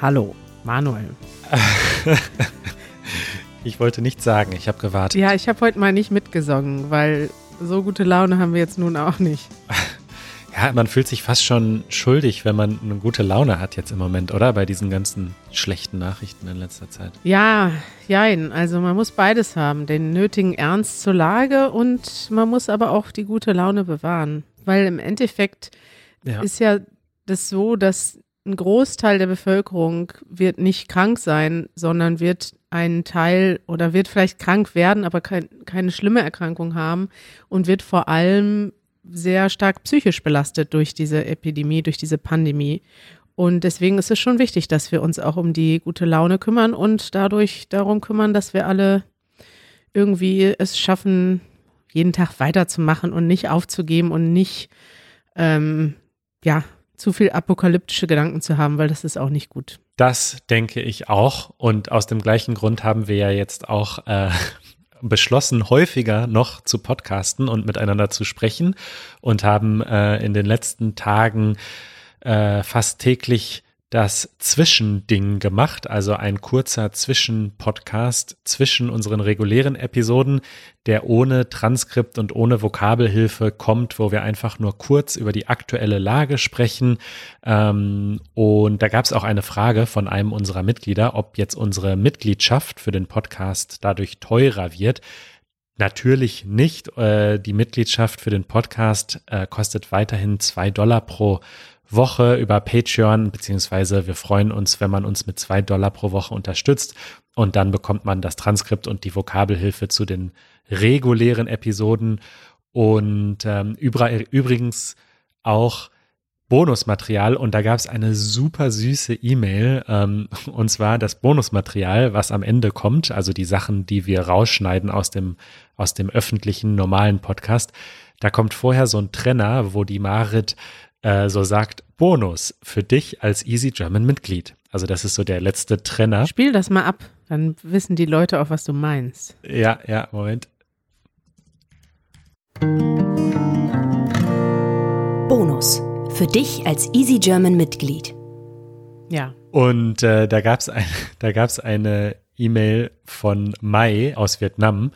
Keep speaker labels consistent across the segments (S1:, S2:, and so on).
S1: Hallo, Manuel.
S2: ich wollte nichts sagen, ich habe gewartet.
S1: Ja, ich habe heute mal nicht mitgesungen, weil so gute Laune haben wir jetzt nun auch nicht.
S2: Ja, man fühlt sich fast schon schuldig, wenn man eine gute Laune hat jetzt im Moment, oder? Bei diesen ganzen schlechten Nachrichten in letzter Zeit.
S1: Ja, jein. Also man muss beides haben. Den nötigen Ernst zur Lage und man muss aber auch die gute Laune bewahren. Weil im Endeffekt ja. ist ja das so, dass ein Großteil der Bevölkerung wird nicht krank sein, sondern wird einen Teil oder wird vielleicht krank werden, aber kein, keine schlimme Erkrankung haben und wird vor allem sehr stark psychisch belastet durch diese Epidemie, durch diese Pandemie. Und deswegen ist es schon wichtig, dass wir uns auch um die gute Laune kümmern und dadurch darum kümmern, dass wir alle irgendwie es schaffen, jeden Tag weiterzumachen und nicht aufzugeben und nicht, ähm, ja, zu viel apokalyptische Gedanken zu haben, weil das ist auch nicht gut.
S2: Das denke ich auch. Und aus dem gleichen Grund haben wir ja jetzt auch äh, beschlossen, häufiger noch zu podcasten und miteinander zu sprechen und haben äh, in den letzten Tagen äh, fast täglich das Zwischending gemacht, also ein kurzer Zwischenpodcast zwischen unseren regulären Episoden, der ohne Transkript und ohne Vokabelhilfe kommt, wo wir einfach nur kurz über die aktuelle Lage sprechen. Ähm, und da gab es auch eine Frage von einem unserer Mitglieder, ob jetzt unsere Mitgliedschaft für den Podcast dadurch teurer wird. Natürlich nicht. Äh, die Mitgliedschaft für den Podcast äh, kostet weiterhin zwei Dollar pro Woche über Patreon, beziehungsweise wir freuen uns, wenn man uns mit zwei Dollar pro Woche unterstützt. Und dann bekommt man das Transkript und die Vokabelhilfe zu den regulären Episoden. Und ähm, übrigens auch Bonusmaterial und da gab es eine super süße E-Mail ähm, und zwar das Bonusmaterial, was am Ende kommt, also die Sachen, die wir rausschneiden aus dem aus dem öffentlichen normalen Podcast. Da kommt vorher so ein Trenner, wo die Marit äh, so sagt, Bonus für dich als Easy German Mitglied. Also das ist so der letzte Trenner.
S1: Spiel das mal ab, dann wissen die Leute auch, was du meinst.
S2: Ja, ja, Moment.
S3: Bonus für dich als Easy German Mitglied.
S1: Ja.
S2: Und äh, da gab es ein, eine E-Mail von Mai aus Vietnam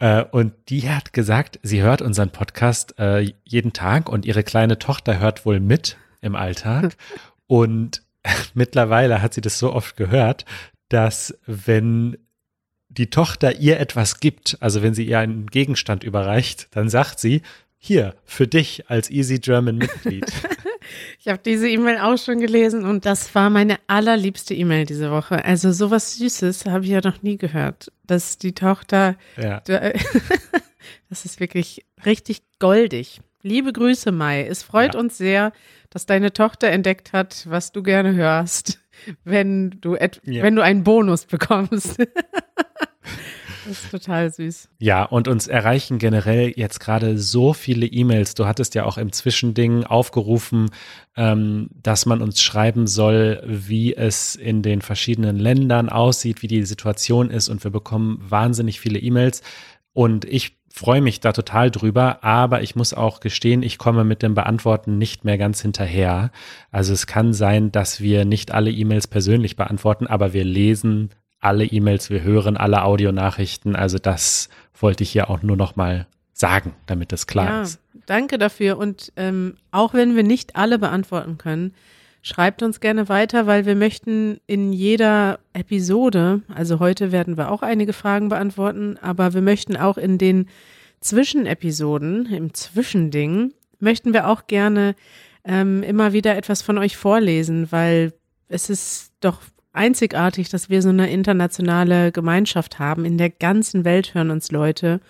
S2: äh, und die hat gesagt, sie hört unseren Podcast äh, jeden Tag und ihre kleine Tochter hört wohl mit im Alltag. und mittlerweile hat sie das so oft gehört, dass wenn die Tochter ihr etwas gibt, also wenn sie ihr einen Gegenstand überreicht, dann sagt sie, hier, für dich als Easy German Mitglied.
S1: Ich habe diese E-Mail auch schon gelesen und das war meine allerliebste E-Mail diese Woche. Also sowas Süßes habe ich ja noch nie gehört, dass die Tochter, ja. das ist wirklich richtig goldig. Liebe Grüße, Mai. Es freut ja. uns sehr, dass deine Tochter entdeckt hat, was du gerne hörst, wenn du, ja. wenn du einen Bonus bekommst. Das ist total süß.
S2: Ja, und uns erreichen generell jetzt gerade so viele E-Mails. Du hattest ja auch im Zwischending aufgerufen, ähm, dass man uns schreiben soll, wie es in den verschiedenen Ländern aussieht, wie die Situation ist. Und wir bekommen wahnsinnig viele E-Mails. Und ich freue mich da total drüber, aber ich muss auch gestehen, ich komme mit dem Beantworten nicht mehr ganz hinterher. Also es kann sein, dass wir nicht alle E-Mails persönlich beantworten, aber wir lesen alle E-Mails, wir hören alle Audionachrichten. Also das wollte ich hier auch nur noch mal sagen, damit das klar ja, ist.
S1: Danke dafür. Und ähm, auch wenn wir nicht alle beantworten können, schreibt uns gerne weiter, weil wir möchten in jeder Episode, also heute werden wir auch einige Fragen beantworten, aber wir möchten auch in den Zwischenepisoden, im Zwischending, möchten wir auch gerne ähm, immer wieder etwas von euch vorlesen, weil es ist doch einzigartig, dass wir so eine internationale Gemeinschaft haben. In der ganzen Welt hören uns Leute.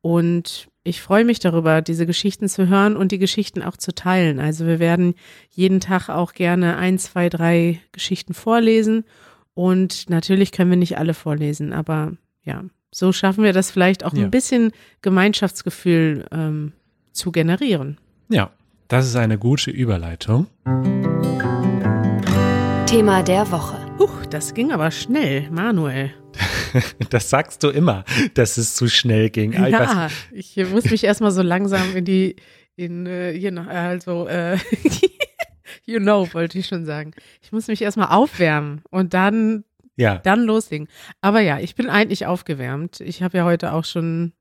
S1: Und ich freue mich darüber, diese Geschichten zu hören und die Geschichten auch zu teilen. Also wir werden jeden Tag auch gerne ein, zwei, drei Geschichten vorlesen. Und natürlich können wir nicht alle vorlesen, aber ja, so schaffen wir das vielleicht auch ja. ein bisschen Gemeinschaftsgefühl ähm, zu generieren.
S2: Ja, das ist eine gute Überleitung.
S3: Thema der Woche.
S1: Huch, das ging aber schnell, Manuel.
S2: das sagst du immer, dass es zu schnell ging.
S1: Ja, ich, ich muss mich erstmal so langsam in die, in, äh, hier noch, also, äh, You know, wollte ich schon sagen. Ich muss mich erstmal aufwärmen und dann,
S2: Ja,
S1: dann loslegen. Aber ja, ich bin eigentlich aufgewärmt. Ich habe ja heute auch schon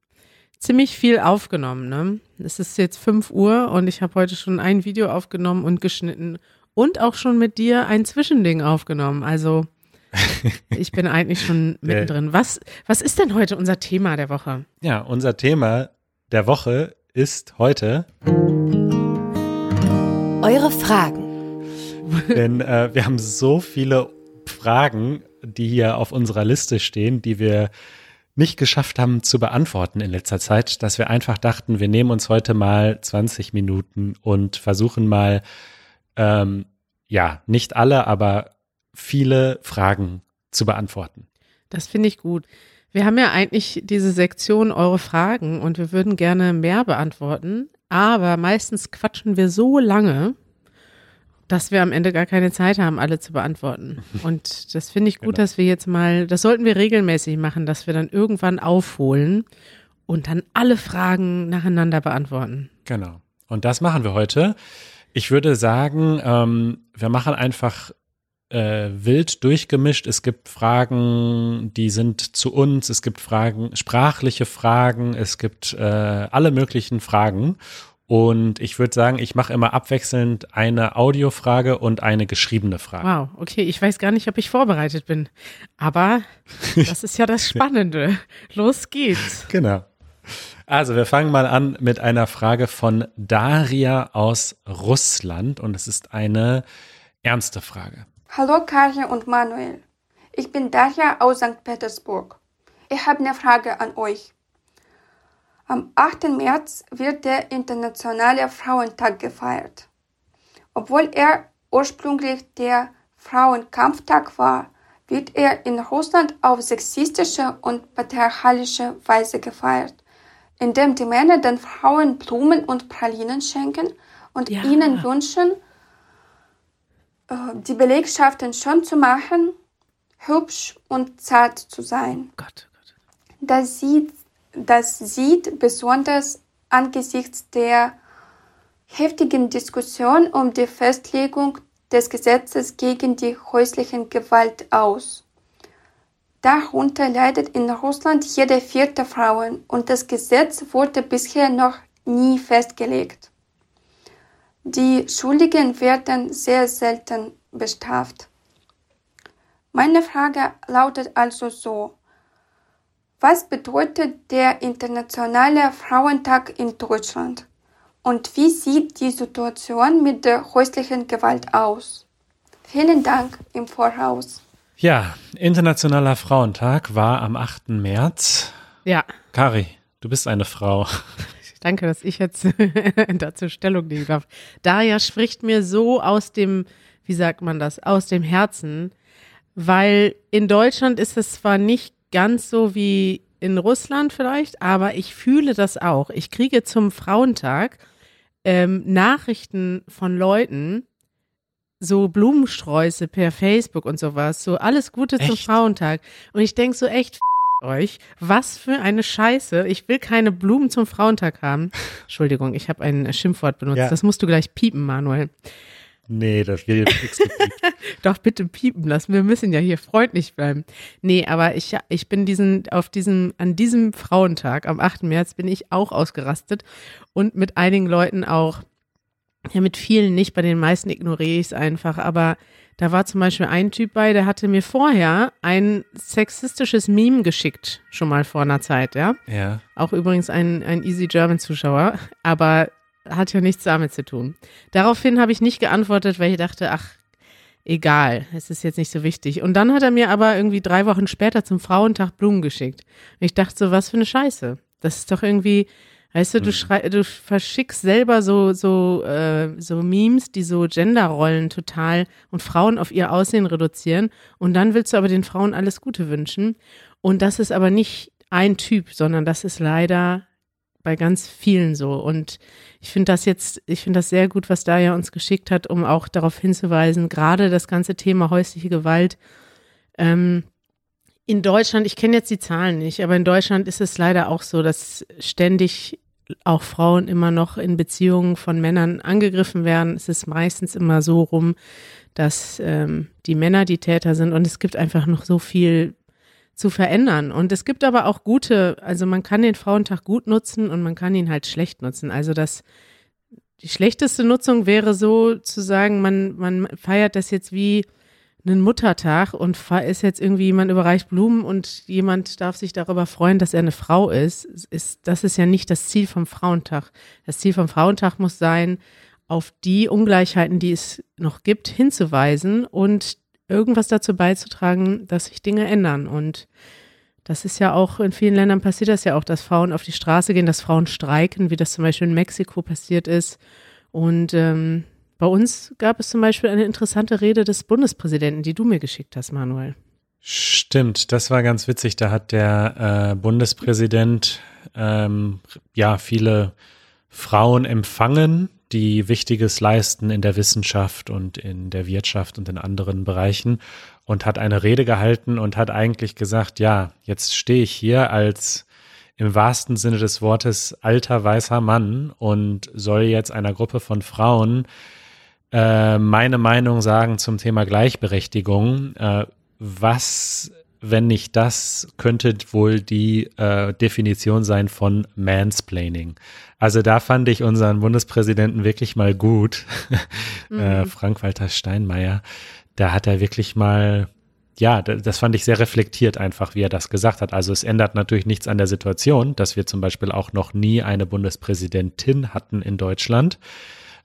S1: ziemlich viel aufgenommen. Ne? Es ist jetzt 5 Uhr und ich habe heute schon ein Video aufgenommen und geschnitten und auch schon mit dir ein Zwischending aufgenommen. Also ich bin eigentlich schon mittendrin. Was, was ist denn heute unser Thema der Woche?
S2: ja, unser Thema der Woche ist heute,
S3: Eure Fragen.
S2: denn äh, wir haben so viele Fragen, die hier auf unserer Liste stehen, die wir nicht geschafft haben zu beantworten in letzter Zeit, dass wir einfach dachten, wir nehmen uns heute mal 20 Minuten und versuchen mal, ähm, ja, nicht alle, aber viele Fragen zu beantworten.
S1: Das finde ich gut. Wir haben ja eigentlich diese Sektion Eure Fragen und wir würden gerne mehr beantworten, aber meistens quatschen wir so lange, dass wir am Ende gar keine Zeit haben, alle zu beantworten. Und das finde ich gut,
S2: Genau.
S1: dass wir jetzt mal, das sollten wir regelmäßig machen, dass wir dann irgendwann aufholen und dann alle Fragen nacheinander beantworten.
S2: Genau. Und das machen wir heute. Ich würde sagen, ähm, wir machen einfach äh, wild durchgemischt. Es gibt Fragen, die sind zu uns. Es gibt Fragen, sprachliche Fragen. Es gibt äh, alle möglichen Fragen. Und ich würde sagen, ich mache immer abwechselnd eine Audiofrage und eine geschriebene Frage.
S1: Wow, okay, ich weiß gar nicht, ob ich vorbereitet bin. Aber das ist ja das Spannende. Los geht's.
S2: Genau. Also, wir fangen mal an mit einer Frage von Daria aus Russland. Und es ist eine ernste Frage.
S4: Hallo Karja und Manuel. Ich bin Darja aus St. Petersburg. Ich habe eine Frage an euch. Am 8. März wird der Internationale Frauentag gefeiert. Obwohl er ursprünglich der Frauenkampftag war, wird er in Russland auf sexistische und patriarchalische Weise gefeiert, indem die Männer den Frauen Blumen und Pralinen schenken und
S1: Ja.
S4: ihnen wünschen, äh, die Belegschaften schön zu machen, hübsch und zart zu sein.
S1: Gott, Gott.
S4: Das sieht, das sieht besonders angesichts der heftigen Diskussion um die Festlegung des Gesetzes gegen die häusliche Gewalt aus. Darunter leidet in Russland jede vierte Frau und das Gesetz wurde bisher noch nie festgelegt. Die Schuldigen werden sehr selten bestraft. Meine Frage lautet also so. Was bedeutet der Internationale Frauentag in Deutschland? Und wie sieht die Situation mit der häuslichen Gewalt aus? Vielen Dank im Voraus.
S2: Ja, Internationaler Frauentag war am 8. März.
S1: Ja,
S2: Kari, du bist eine Frau.
S1: danke, dass ich jetzt dazu Stellung nehmen darf. Daria spricht mir so aus dem, wie sagt man das, aus dem Herzen, weil in Deutschland ist es zwar nicht ganz so wie in Russland vielleicht, aber ich fühle das auch. Ich kriege zum Frauentag ähm, Nachrichten von Leuten, so Blumensträuße per Facebook und sowas, so alles Gute zum
S2: Echt?
S1: Frauentag. Und ich denke so echt, euch, was für eine Scheiße. Ich will keine Blumen zum Frauentag haben. Entschuldigung, ich habe ein Schimpfwort benutzt.
S2: Ja.
S1: Das musst du gleich piepen, Manuel.
S2: Nee, das wird jetzt nichts.
S1: Doch bitte piepen lassen. Wir müssen ja hier freundlich bleiben. Nee, aber ich, ich bin diesen, auf diesem, an diesem Frauentag, am 8. März, bin ich auch ausgerastet und mit einigen Leuten auch, ja, mit vielen nicht, bei den meisten ignoriere ich es einfach, aber da war zum Beispiel ein Typ bei, der hatte mir vorher ein sexistisches Meme geschickt, schon mal vor einer Zeit, ja.
S2: Ja.
S1: Auch übrigens ein, ein Easy German Zuschauer, aber hat ja nichts damit zu tun. Daraufhin habe ich nicht geantwortet, weil ich dachte, ach, egal, es ist jetzt nicht so wichtig. Und dann hat er mir aber irgendwie drei Wochen später zum Frauentag Blumen geschickt. Und ich dachte so, was für eine Scheiße. Das ist doch irgendwie, weißt du, du, schrei du verschickst selber so, so, äh, so Memes, die so Genderrollen total und Frauen auf ihr Aussehen reduzieren. Und dann willst du aber den Frauen alles Gute wünschen. Und das ist aber nicht ein Typ, sondern das ist leider bei ganz vielen so. Und ich finde das jetzt, ich finde das sehr gut, was Daya uns geschickt hat, um auch darauf hinzuweisen, gerade das ganze Thema häusliche Gewalt. Ähm, in Deutschland, ich kenne jetzt die Zahlen nicht, aber in Deutschland ist es leider auch so, dass ständig auch Frauen immer noch in Beziehungen von Männern angegriffen werden. Es ist meistens immer so rum, dass ähm, die Männer die Täter sind und es gibt einfach noch so viel zu verändern. Und es gibt aber auch gute, also man kann den Frauentag gut nutzen und man kann ihn halt schlecht nutzen. Also das, die schlechteste Nutzung wäre so zu sagen, man, man feiert das jetzt wie einen Muttertag und ist jetzt irgendwie jemand überreicht Blumen und jemand darf sich darüber freuen, dass er eine Frau ist, ist, das ist ja nicht das Ziel vom Frauentag. Das Ziel vom Frauentag muss sein, auf die Ungleichheiten, die es noch gibt, hinzuweisen und irgendwas dazu beizutragen, dass sich Dinge ändern. Und das ist ja auch in vielen Ländern passiert das ja auch, dass Frauen auf die Straße gehen, dass Frauen streiken, wie das zum Beispiel in Mexiko passiert ist. Und ähm, bei uns gab es zum Beispiel eine interessante Rede des Bundespräsidenten, die du mir geschickt hast, Manuel.
S2: Stimmt, das war ganz witzig. Da hat der äh, Bundespräsident ähm, ja viele Frauen empfangen, die Wichtiges leisten in der Wissenschaft und in der Wirtschaft und in anderen Bereichen und hat eine Rede gehalten und hat eigentlich gesagt, ja, jetzt stehe ich hier als im wahrsten Sinne des Wortes alter weißer Mann und soll jetzt einer Gruppe von Frauen äh, meine Meinung sagen zum Thema Gleichberechtigung. Äh, was, wenn nicht das, könnte wohl die äh, Definition sein von Mansplaining. Also da fand ich unseren Bundespräsidenten wirklich mal gut, äh, mhm. Frank-Walter Steinmeier. Da hat er wirklich mal ja, das fand ich sehr reflektiert einfach, wie er das gesagt hat. Also es ändert natürlich nichts an der Situation, dass wir zum Beispiel auch noch nie eine Bundespräsidentin hatten in Deutschland.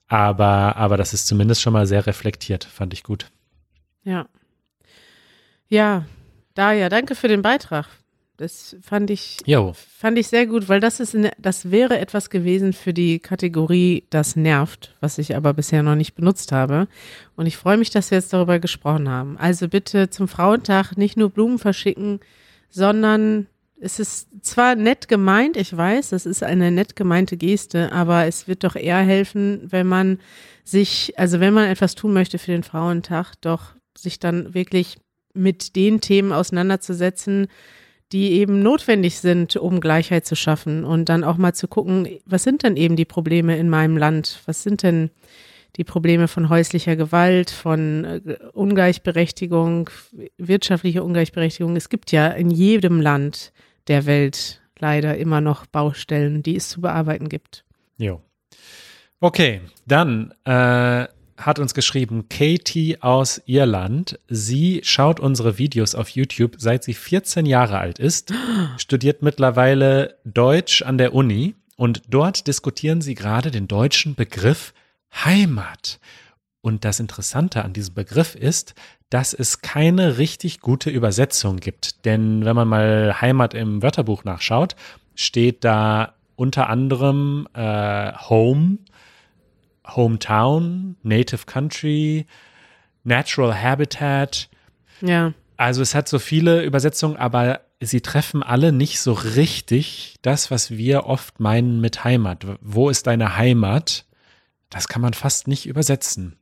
S2: Aber, aber das ist zumindest schon mal sehr reflektiert, fand ich gut.
S1: Ja. Ja, Daja, danke für den Beitrag. Das fand ich, jo. fand ich sehr gut, weil das ist, eine, das wäre etwas gewesen für die Kategorie, das nervt, was ich aber bisher noch nicht benutzt habe. Und ich freue mich, dass wir jetzt darüber gesprochen haben. Also bitte zum Frauentag nicht nur Blumen verschicken, sondern es ist zwar nett gemeint, ich weiß, das ist eine nett gemeinte Geste, aber es wird doch eher helfen, wenn man sich, also wenn man etwas tun möchte für den Frauentag, doch sich dann wirklich mit den Themen auseinanderzusetzen, die eben notwendig sind, um Gleichheit zu schaffen und dann auch mal zu gucken, was sind denn eben die Probleme in meinem Land? Was sind denn die Probleme von häuslicher Gewalt, von äh, Ungleichberechtigung, wirtschaftlicher Ungleichberechtigung? Es gibt ja in jedem Land der Welt leider immer noch Baustellen, die es zu bearbeiten gibt.
S2: Jo. Okay, dann äh, hat uns geschrieben Katie aus Irland. Sie schaut unsere Videos auf YouTube, seit sie 14 Jahre alt ist, studiert mittlerweile Deutsch an der Uni und dort diskutieren sie gerade den deutschen Begriff Heimat. Und das Interessante an diesem Begriff ist, dass es keine richtig gute Übersetzung gibt. Denn wenn man mal Heimat im Wörterbuch nachschaut, steht da unter anderem äh, Home, Hometown, Native Country, Natural Habitat.
S1: Ja.
S2: Also es hat so viele Übersetzungen, aber sie treffen alle nicht so richtig das, was wir oft meinen mit Heimat. Wo ist deine Heimat? Das kann man fast nicht übersetzen.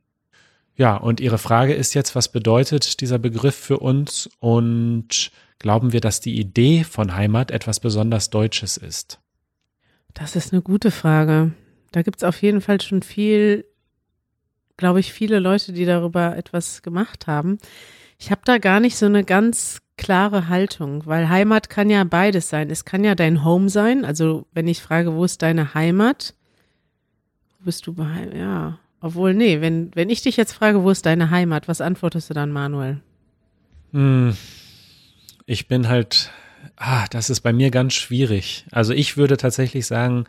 S2: Ja, und Ihre Frage ist jetzt, was bedeutet dieser Begriff für uns und glauben wir, dass die Idee von Heimat etwas besonders Deutsches ist?
S1: Das ist eine gute Frage. Da gibt es auf jeden Fall schon viel, glaube ich, viele Leute, die darüber etwas gemacht haben. Ich habe da gar nicht so eine ganz klare Haltung, weil Heimat kann ja beides sein. Es kann ja dein Home sein. Also wenn ich frage, wo ist deine Heimat? Wo bist du bei? Ja, obwohl, nee, wenn, wenn ich dich jetzt frage, wo ist deine Heimat, was antwortest du dann, Manuel?
S2: Hm, ich bin halt, ah, das ist bei mir ganz schwierig. Also ich würde tatsächlich sagen,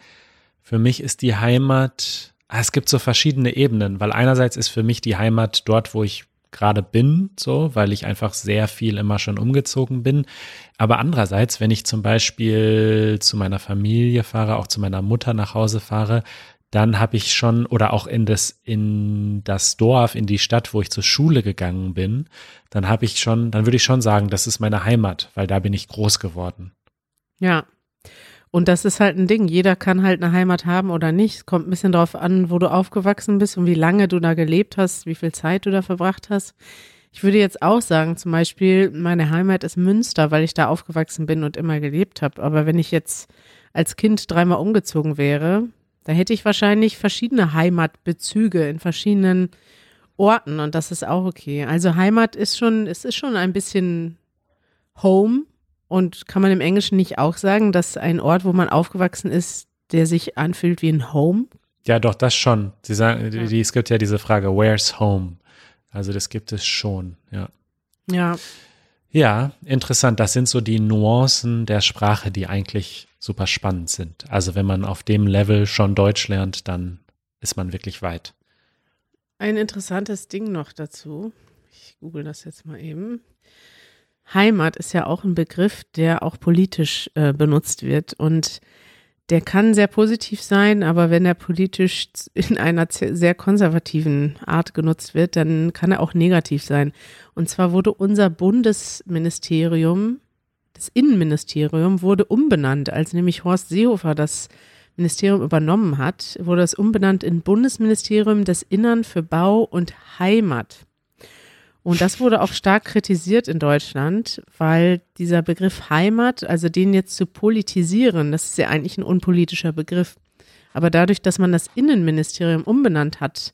S2: für mich ist die Heimat, ah, es gibt so verschiedene Ebenen, weil einerseits ist für mich die Heimat dort, wo ich gerade bin, so, weil ich einfach sehr viel immer schon umgezogen bin. Aber andererseits, wenn ich zum Beispiel zu meiner Familie fahre, auch zu meiner Mutter nach Hause fahre, dann habe ich schon oder auch in das in das Dorf, in die Stadt, wo ich zur Schule gegangen bin, dann habe ich schon, dann würde ich schon sagen, das ist meine Heimat, weil da bin ich groß geworden.
S1: Ja. Und das ist halt ein Ding. Jeder kann halt eine Heimat haben oder nicht. Es kommt ein bisschen darauf an, wo du aufgewachsen bist und wie lange du da gelebt hast, wie viel Zeit du da verbracht hast. Ich würde jetzt auch sagen, zum Beispiel, meine Heimat ist Münster, weil ich da aufgewachsen bin und immer gelebt habe. Aber wenn ich jetzt als Kind dreimal umgezogen wäre, da hätte ich wahrscheinlich verschiedene Heimatbezüge in verschiedenen Orten und das ist auch okay. Also Heimat ist schon, es ist schon ein bisschen Home und kann man im Englischen nicht auch sagen, dass ein Ort, wo man aufgewachsen ist, der sich anfühlt wie ein Home?
S2: Ja, doch, das schon. Sie sagen, ja. die, es gibt ja diese Frage, where's home? Also das gibt es schon, ja.
S1: Ja.
S2: Ja, interessant. Das sind so die Nuancen der Sprache, die eigentlich super spannend sind. Also wenn man auf dem Level schon Deutsch lernt, dann ist man wirklich weit.
S1: Ein interessantes Ding noch dazu. Ich google das jetzt mal eben. Heimat ist ja auch ein Begriff, der auch politisch äh, benutzt wird und der kann sehr positiv sein, aber wenn er politisch in einer sehr konservativen Art genutzt wird, dann kann er auch negativ sein. Und zwar wurde unser Bundesministerium, das Innenministerium, wurde umbenannt, als nämlich Horst Seehofer das Ministerium übernommen hat, wurde es umbenannt in Bundesministerium des Innern für Bau und Heimat. Und das wurde auch stark kritisiert in Deutschland, weil dieser Begriff Heimat, also den jetzt zu politisieren, das ist ja eigentlich ein unpolitischer Begriff. Aber dadurch, dass man das Innenministerium umbenannt hat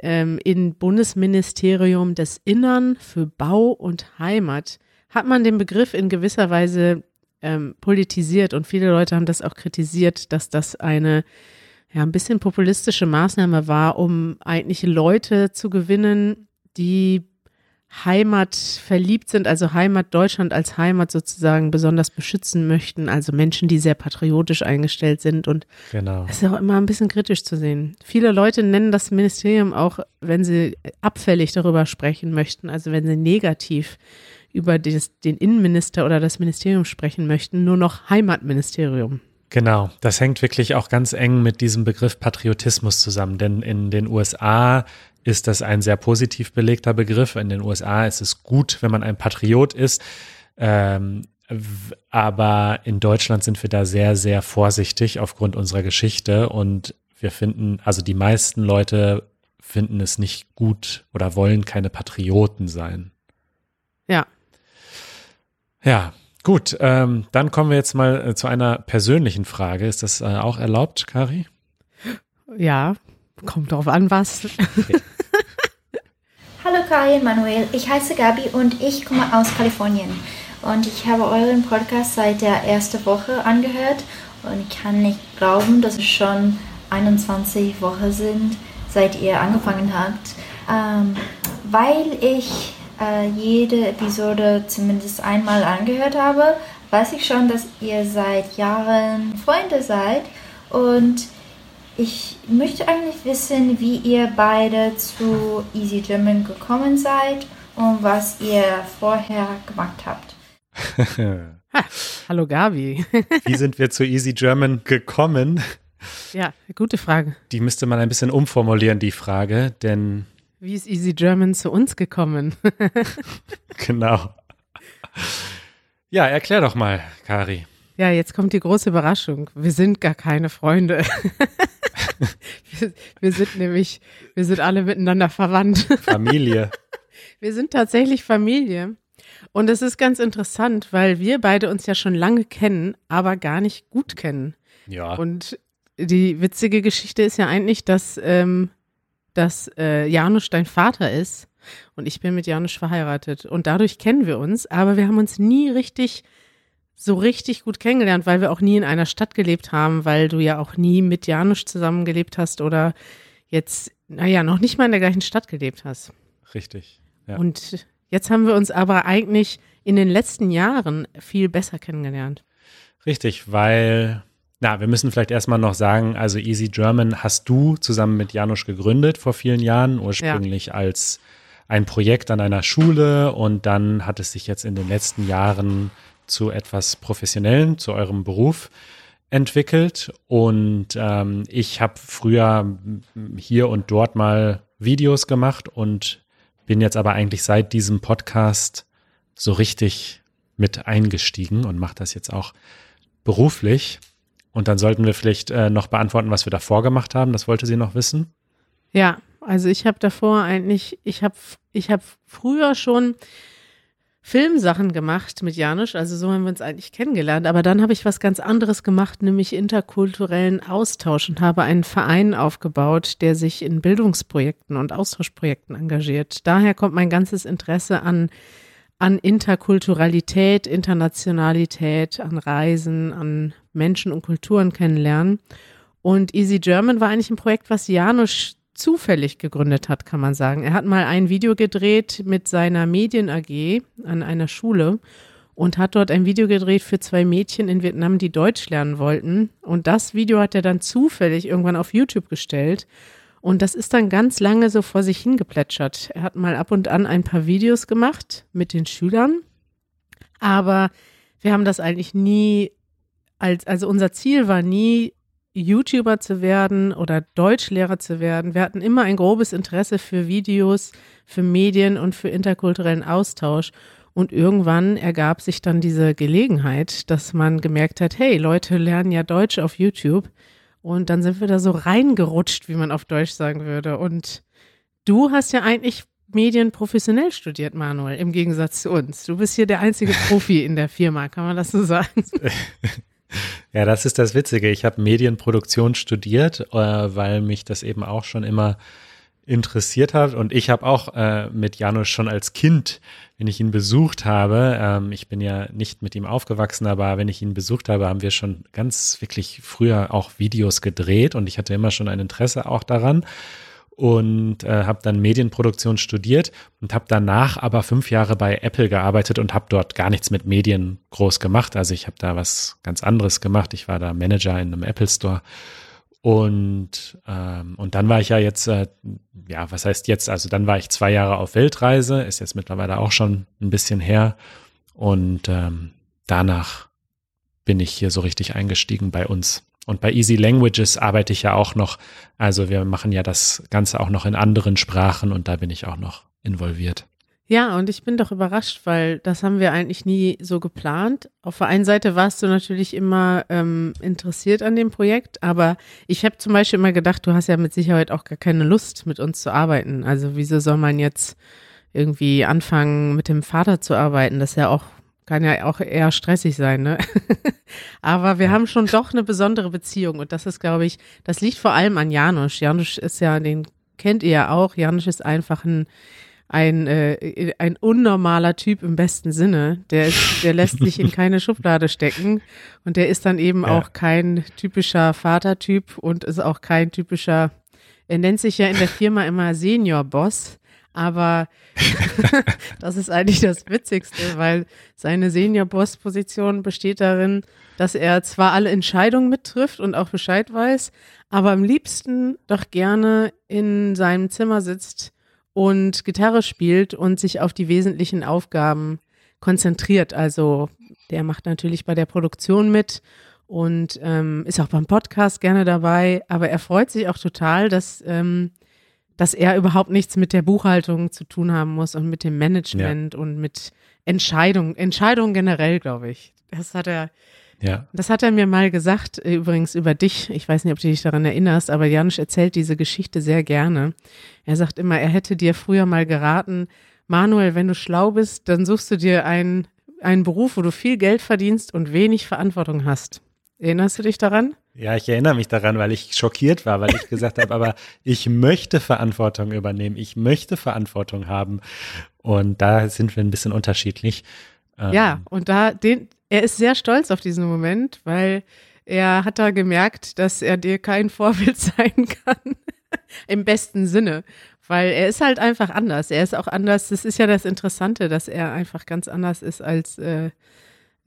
S1: ähm, in Bundesministerium des Innern für Bau und Heimat, hat man den Begriff in gewisser Weise ähm, politisiert. Und viele Leute haben das auch kritisiert, dass das eine ja, ein bisschen populistische Maßnahme war, um eigentlich Leute zu gewinnen, die Heimat verliebt sind, also Heimat Deutschland als Heimat sozusagen besonders beschützen möchten, also Menschen, die sehr patriotisch eingestellt sind und
S2: genau.
S1: das ist auch immer ein bisschen kritisch zu sehen. Viele Leute nennen das Ministerium auch, wenn sie abfällig darüber sprechen möchten, also wenn sie negativ über das, den Innenminister oder das Ministerium sprechen möchten, nur noch Heimatministerium.
S2: Genau, das hängt wirklich auch ganz eng mit diesem Begriff Patriotismus zusammen, denn in den USA ist das ein sehr positiv belegter Begriff. In den USA ist es gut, wenn man ein Patriot ist. Ähm, aber in Deutschland sind wir da sehr, sehr vorsichtig aufgrund unserer Geschichte und wir finden, also die meisten Leute finden es nicht gut oder wollen keine Patrioten sein.
S1: Ja.
S2: Gut. Ähm, dann kommen wir jetzt mal äh, zu einer persönlichen Frage. Ist das äh, auch erlaubt, Kari?
S1: Ja, kommt drauf an, was. Okay.
S5: Hallo Karin Manuel, ich heiße Gabi und ich komme aus Kalifornien. Und ich habe euren Podcast seit der ersten Woche angehört und ich kann nicht glauben, dass es schon 21 Wochen sind, seit ihr angefangen habt. Ähm, weil ich äh, jede Episode zumindest einmal angehört habe, weiß ich schon, dass ihr seit Jahren Freunde seid und ich möchte eigentlich wissen, wie ihr beide zu Easy German gekommen seid und was ihr vorher gemacht habt.
S1: ha, hallo Gabi.
S2: wie sind wir zu Easy German gekommen?
S1: Ja, gute Frage.
S2: Die müsste man ein bisschen umformulieren, die Frage, denn.
S1: Wie ist Easy German zu uns gekommen?
S2: genau. Ja, erklär doch mal, Kari.
S1: Ja, jetzt kommt die große Überraschung. Wir sind gar keine Freunde. wir, wir, sind nämlich, wir sind alle miteinander verwandt.
S2: Familie.
S1: Wir sind tatsächlich Familie. Und es ist ganz interessant, weil wir beide uns ja schon lange kennen, aber gar nicht gut kennen.
S2: Ja.
S1: Und die witzige Geschichte ist ja eigentlich, dass, ähm, dass äh, Janusz dein Vater ist und ich bin mit Janusz verheiratet. Und dadurch kennen wir uns, aber wir haben uns nie richtig so richtig gut kennengelernt, weil wir auch nie in einer Stadt gelebt haben, weil du ja auch nie mit Janusz zusammengelebt hast oder jetzt, naja, noch nicht mal in der gleichen Stadt gelebt hast.
S2: Richtig. Ja.
S1: Und jetzt haben wir uns aber eigentlich in den letzten Jahren viel besser kennengelernt.
S2: Richtig, weil, na, wir müssen vielleicht erstmal noch sagen, also Easy German hast du zusammen mit Janusz gegründet vor vielen Jahren, ursprünglich ja. als ein Projekt an einer Schule und dann hat es sich jetzt in den letzten Jahren zu etwas Professionellen, zu eurem Beruf entwickelt. Und ähm, ich habe früher hier und dort mal Videos gemacht und bin jetzt aber eigentlich seit diesem Podcast so richtig mit eingestiegen und mache das jetzt auch beruflich. Und dann sollten wir vielleicht äh, noch beantworten, was wir davor gemacht haben. Das wollte sie noch wissen.
S1: Ja, Also ich habe davor eigentlich, ich habe ich hab früher schon Filmsachen gemacht mit Janusz, also so haben wir uns eigentlich kennengelernt. Aber dann habe ich was ganz anderes gemacht, nämlich interkulturellen Austausch und habe einen Verein aufgebaut, der sich in Bildungsprojekten und Austauschprojekten engagiert. Daher kommt mein ganzes Interesse an, an Interkulturalität, Internationalität, an Reisen, an Menschen und Kulturen kennenlernen. Und Easy German war eigentlich ein Projekt, was Janusz zufällig gegründet hat, kann man sagen. Er hat mal ein Video gedreht mit seiner Medien AG an einer Schule und hat dort ein Video gedreht für zwei Mädchen in Vietnam, die Deutsch lernen wollten. Und das Video hat er dann zufällig irgendwann auf YouTube gestellt. Und das ist dann ganz lange so vor sich hingeplätschert. Er hat mal ab und an ein paar Videos gemacht mit den Schülern, aber wir haben das eigentlich nie als, also unser Ziel war nie, YouTuber zu werden oder Deutschlehrer zu werden. Wir hatten immer ein grobes Interesse für Videos, für Medien und für interkulturellen Austausch. Und irgendwann ergab sich dann diese Gelegenheit, dass man gemerkt hat, hey, Leute lernen ja Deutsch auf YouTube. Und dann sind wir da so reingerutscht, wie man auf Deutsch sagen würde. Und du hast ja eigentlich Medien professionell studiert, Manuel, im Gegensatz zu uns. Du bist hier der einzige Profi in der Firma, kann man das so sagen?
S2: Ja, das ist das Witzige. Ich habe Medienproduktion studiert, äh, weil mich das eben auch schon immer interessiert hat. Und ich habe auch äh, mit Janusz schon als Kind, wenn ich ihn besucht habe, ähm, ich bin ja nicht mit ihm aufgewachsen, aber wenn ich ihn besucht habe, haben wir schon ganz wirklich früher auch Videos gedreht und ich hatte immer schon ein Interesse auch daran und äh, habe dann Medienproduktion studiert und habe danach aber fünf Jahre bei Apple gearbeitet und habe dort gar nichts mit Medien groß gemacht. Also ich habe da was ganz anderes gemacht. Ich war da Manager in einem Apple Store und ähm, und dann war ich ja jetzt äh, ja was heißt jetzt? Also dann war ich zwei Jahre auf Weltreise, ist jetzt mittlerweile auch schon ein bisschen her und ähm, danach bin ich hier so richtig eingestiegen bei uns und bei Easy Languages arbeite ich ja auch noch. Also wir machen ja das Ganze auch noch in anderen Sprachen und da bin ich auch noch involviert.
S1: Ja, und ich bin doch überrascht, weil das haben wir eigentlich nie so geplant. Auf der einen Seite warst du natürlich immer ähm, interessiert an dem Projekt, aber ich habe zum Beispiel immer gedacht, du hast ja mit Sicherheit auch gar keine Lust, mit uns zu arbeiten. Also wieso soll man jetzt irgendwie anfangen, mit dem Vater zu arbeiten? Das ist ja auch kann ja auch eher stressig sein, ne? Aber wir ja. haben schon doch eine besondere Beziehung und das ist, glaube ich, das liegt vor allem an Janusz. Janusz ist ja, den kennt ihr ja auch. Janusz ist einfach ein ein, äh, ein unnormaler Typ im besten Sinne. Der ist, der lässt sich in keine Schublade stecken und der ist dann eben ja. auch kein typischer Vatertyp und ist auch kein typischer, er nennt sich ja in der Firma immer Senior Boss. Aber das ist eigentlich das Witzigste, weil seine Senior-Boss-Position besteht darin, dass er zwar alle Entscheidungen mittrifft und auch Bescheid weiß, aber am liebsten doch gerne in seinem Zimmer sitzt und Gitarre spielt und sich auf die wesentlichen Aufgaben konzentriert. Also der macht natürlich bei der Produktion mit und ähm, ist auch beim Podcast gerne dabei, aber er freut sich auch total, dass ähm, dass er überhaupt nichts mit der Buchhaltung zu tun haben muss und mit dem Management ja. und mit Entscheidungen, Entscheidungen generell, glaube ich. Das hat er, ja. das hat er mir mal gesagt, übrigens über dich. Ich weiß nicht, ob du dich daran erinnerst, aber Janusz erzählt diese Geschichte sehr gerne. Er sagt immer, er hätte dir früher mal geraten, Manuel, wenn du schlau bist, dann suchst du dir einen, einen Beruf, wo du viel Geld verdienst und wenig Verantwortung hast. Erinnerst du dich daran?
S2: Ja, ich erinnere mich daran, weil ich schockiert war, weil ich gesagt habe, aber ich möchte Verantwortung übernehmen, ich möchte Verantwortung haben. Und da sind wir ein bisschen unterschiedlich.
S1: Ähm, ja, und da, den, er ist sehr stolz auf diesen Moment, weil er hat da gemerkt, dass er dir kein Vorbild sein kann. Im besten Sinne. Weil er ist halt einfach anders. Er ist auch anders. Das ist ja das Interessante, dass er einfach ganz anders ist als äh,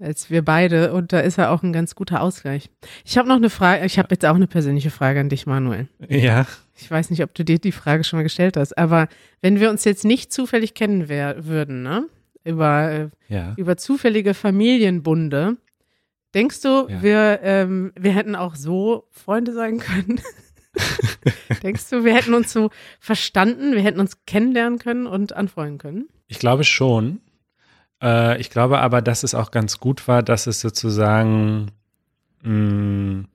S1: als wir beide. Und da ist er auch ein ganz guter Ausgleich. Ich habe noch eine Frage, ich habe jetzt auch eine persönliche Frage an dich, Manuel.
S2: Ja.
S1: Ich weiß nicht, ob du dir die Frage schon mal gestellt hast, aber wenn wir uns jetzt nicht zufällig kennen würden, ne? Über, äh, ja. über zufällige Familienbunde, denkst du, ja. wir, ähm, wir hätten auch so Freunde sein können? Denkst du, wir hätten uns so verstanden, wir hätten uns kennenlernen können und anfreunden können?
S2: Ich glaube schon. Äh, ich glaube aber, dass es auch ganz gut war, dass es sozusagen mh, mm,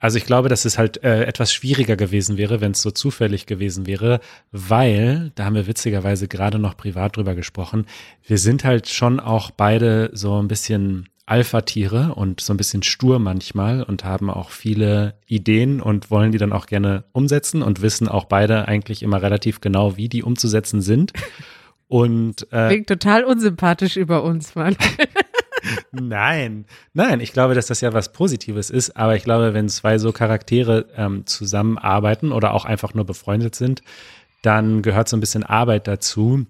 S2: Also ich glaube, dass es halt äh, etwas schwieriger gewesen wäre, wenn es so zufällig gewesen wäre, weil, da haben wir witzigerweise gerade noch privat drüber gesprochen, wir sind halt schon auch beide so ein bisschen Alpha-Tiere und so ein bisschen stur manchmal und haben auch viele Ideen und wollen die dann auch gerne umsetzen und wissen auch beide eigentlich immer relativ genau, wie die umzusetzen sind. Und
S1: äh, klingt total unsympathisch über uns, Mann.
S2: Nein, nein, ich glaube, dass das ja was Positives ist, aber ich glaube, wenn zwei so Charaktere ähm, zusammenarbeiten oder auch einfach nur befreundet sind, dann gehört so ein bisschen Arbeit dazu,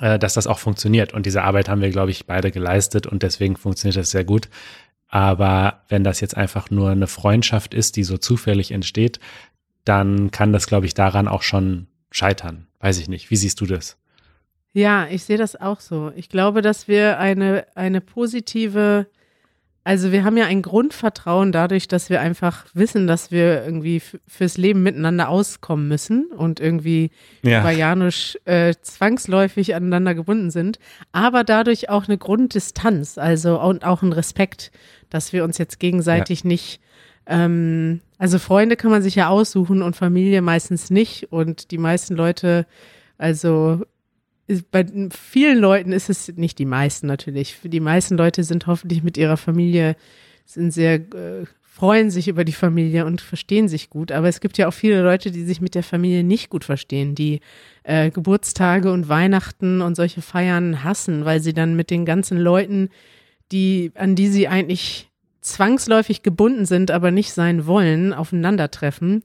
S2: äh, dass das auch funktioniert. Und diese Arbeit haben wir, glaube ich, beide geleistet und deswegen funktioniert das sehr gut. Aber wenn das jetzt einfach nur eine Freundschaft ist, die so zufällig entsteht, dann kann das, glaube ich, daran auch schon scheitern. Weiß ich nicht. Wie siehst du das?
S1: Ja, ich sehe das auch so. Ich glaube, dass wir eine, eine positive, also wir haben ja ein Grundvertrauen dadurch, dass wir einfach wissen, dass wir irgendwie fürs Leben miteinander auskommen müssen und irgendwie ja. bei Janusz äh, zwangsläufig aneinander gebunden sind, aber dadurch auch eine Grunddistanz, also und auch ein Respekt, dass wir uns jetzt gegenseitig ja. nicht ähm, also Freunde kann man sich ja aussuchen und Familie meistens nicht. Und die meisten Leute, also bei vielen Leuten ist es nicht die meisten natürlich. Die meisten Leute sind hoffentlich mit ihrer Familie, sind sehr, äh, freuen sich über die Familie und verstehen sich gut. Aber es gibt ja auch viele Leute, die sich mit der Familie nicht gut verstehen, die äh, Geburtstage und Weihnachten und solche Feiern hassen, weil sie dann mit den ganzen Leuten, die, an die sie eigentlich zwangsläufig gebunden sind, aber nicht sein wollen, aufeinandertreffen.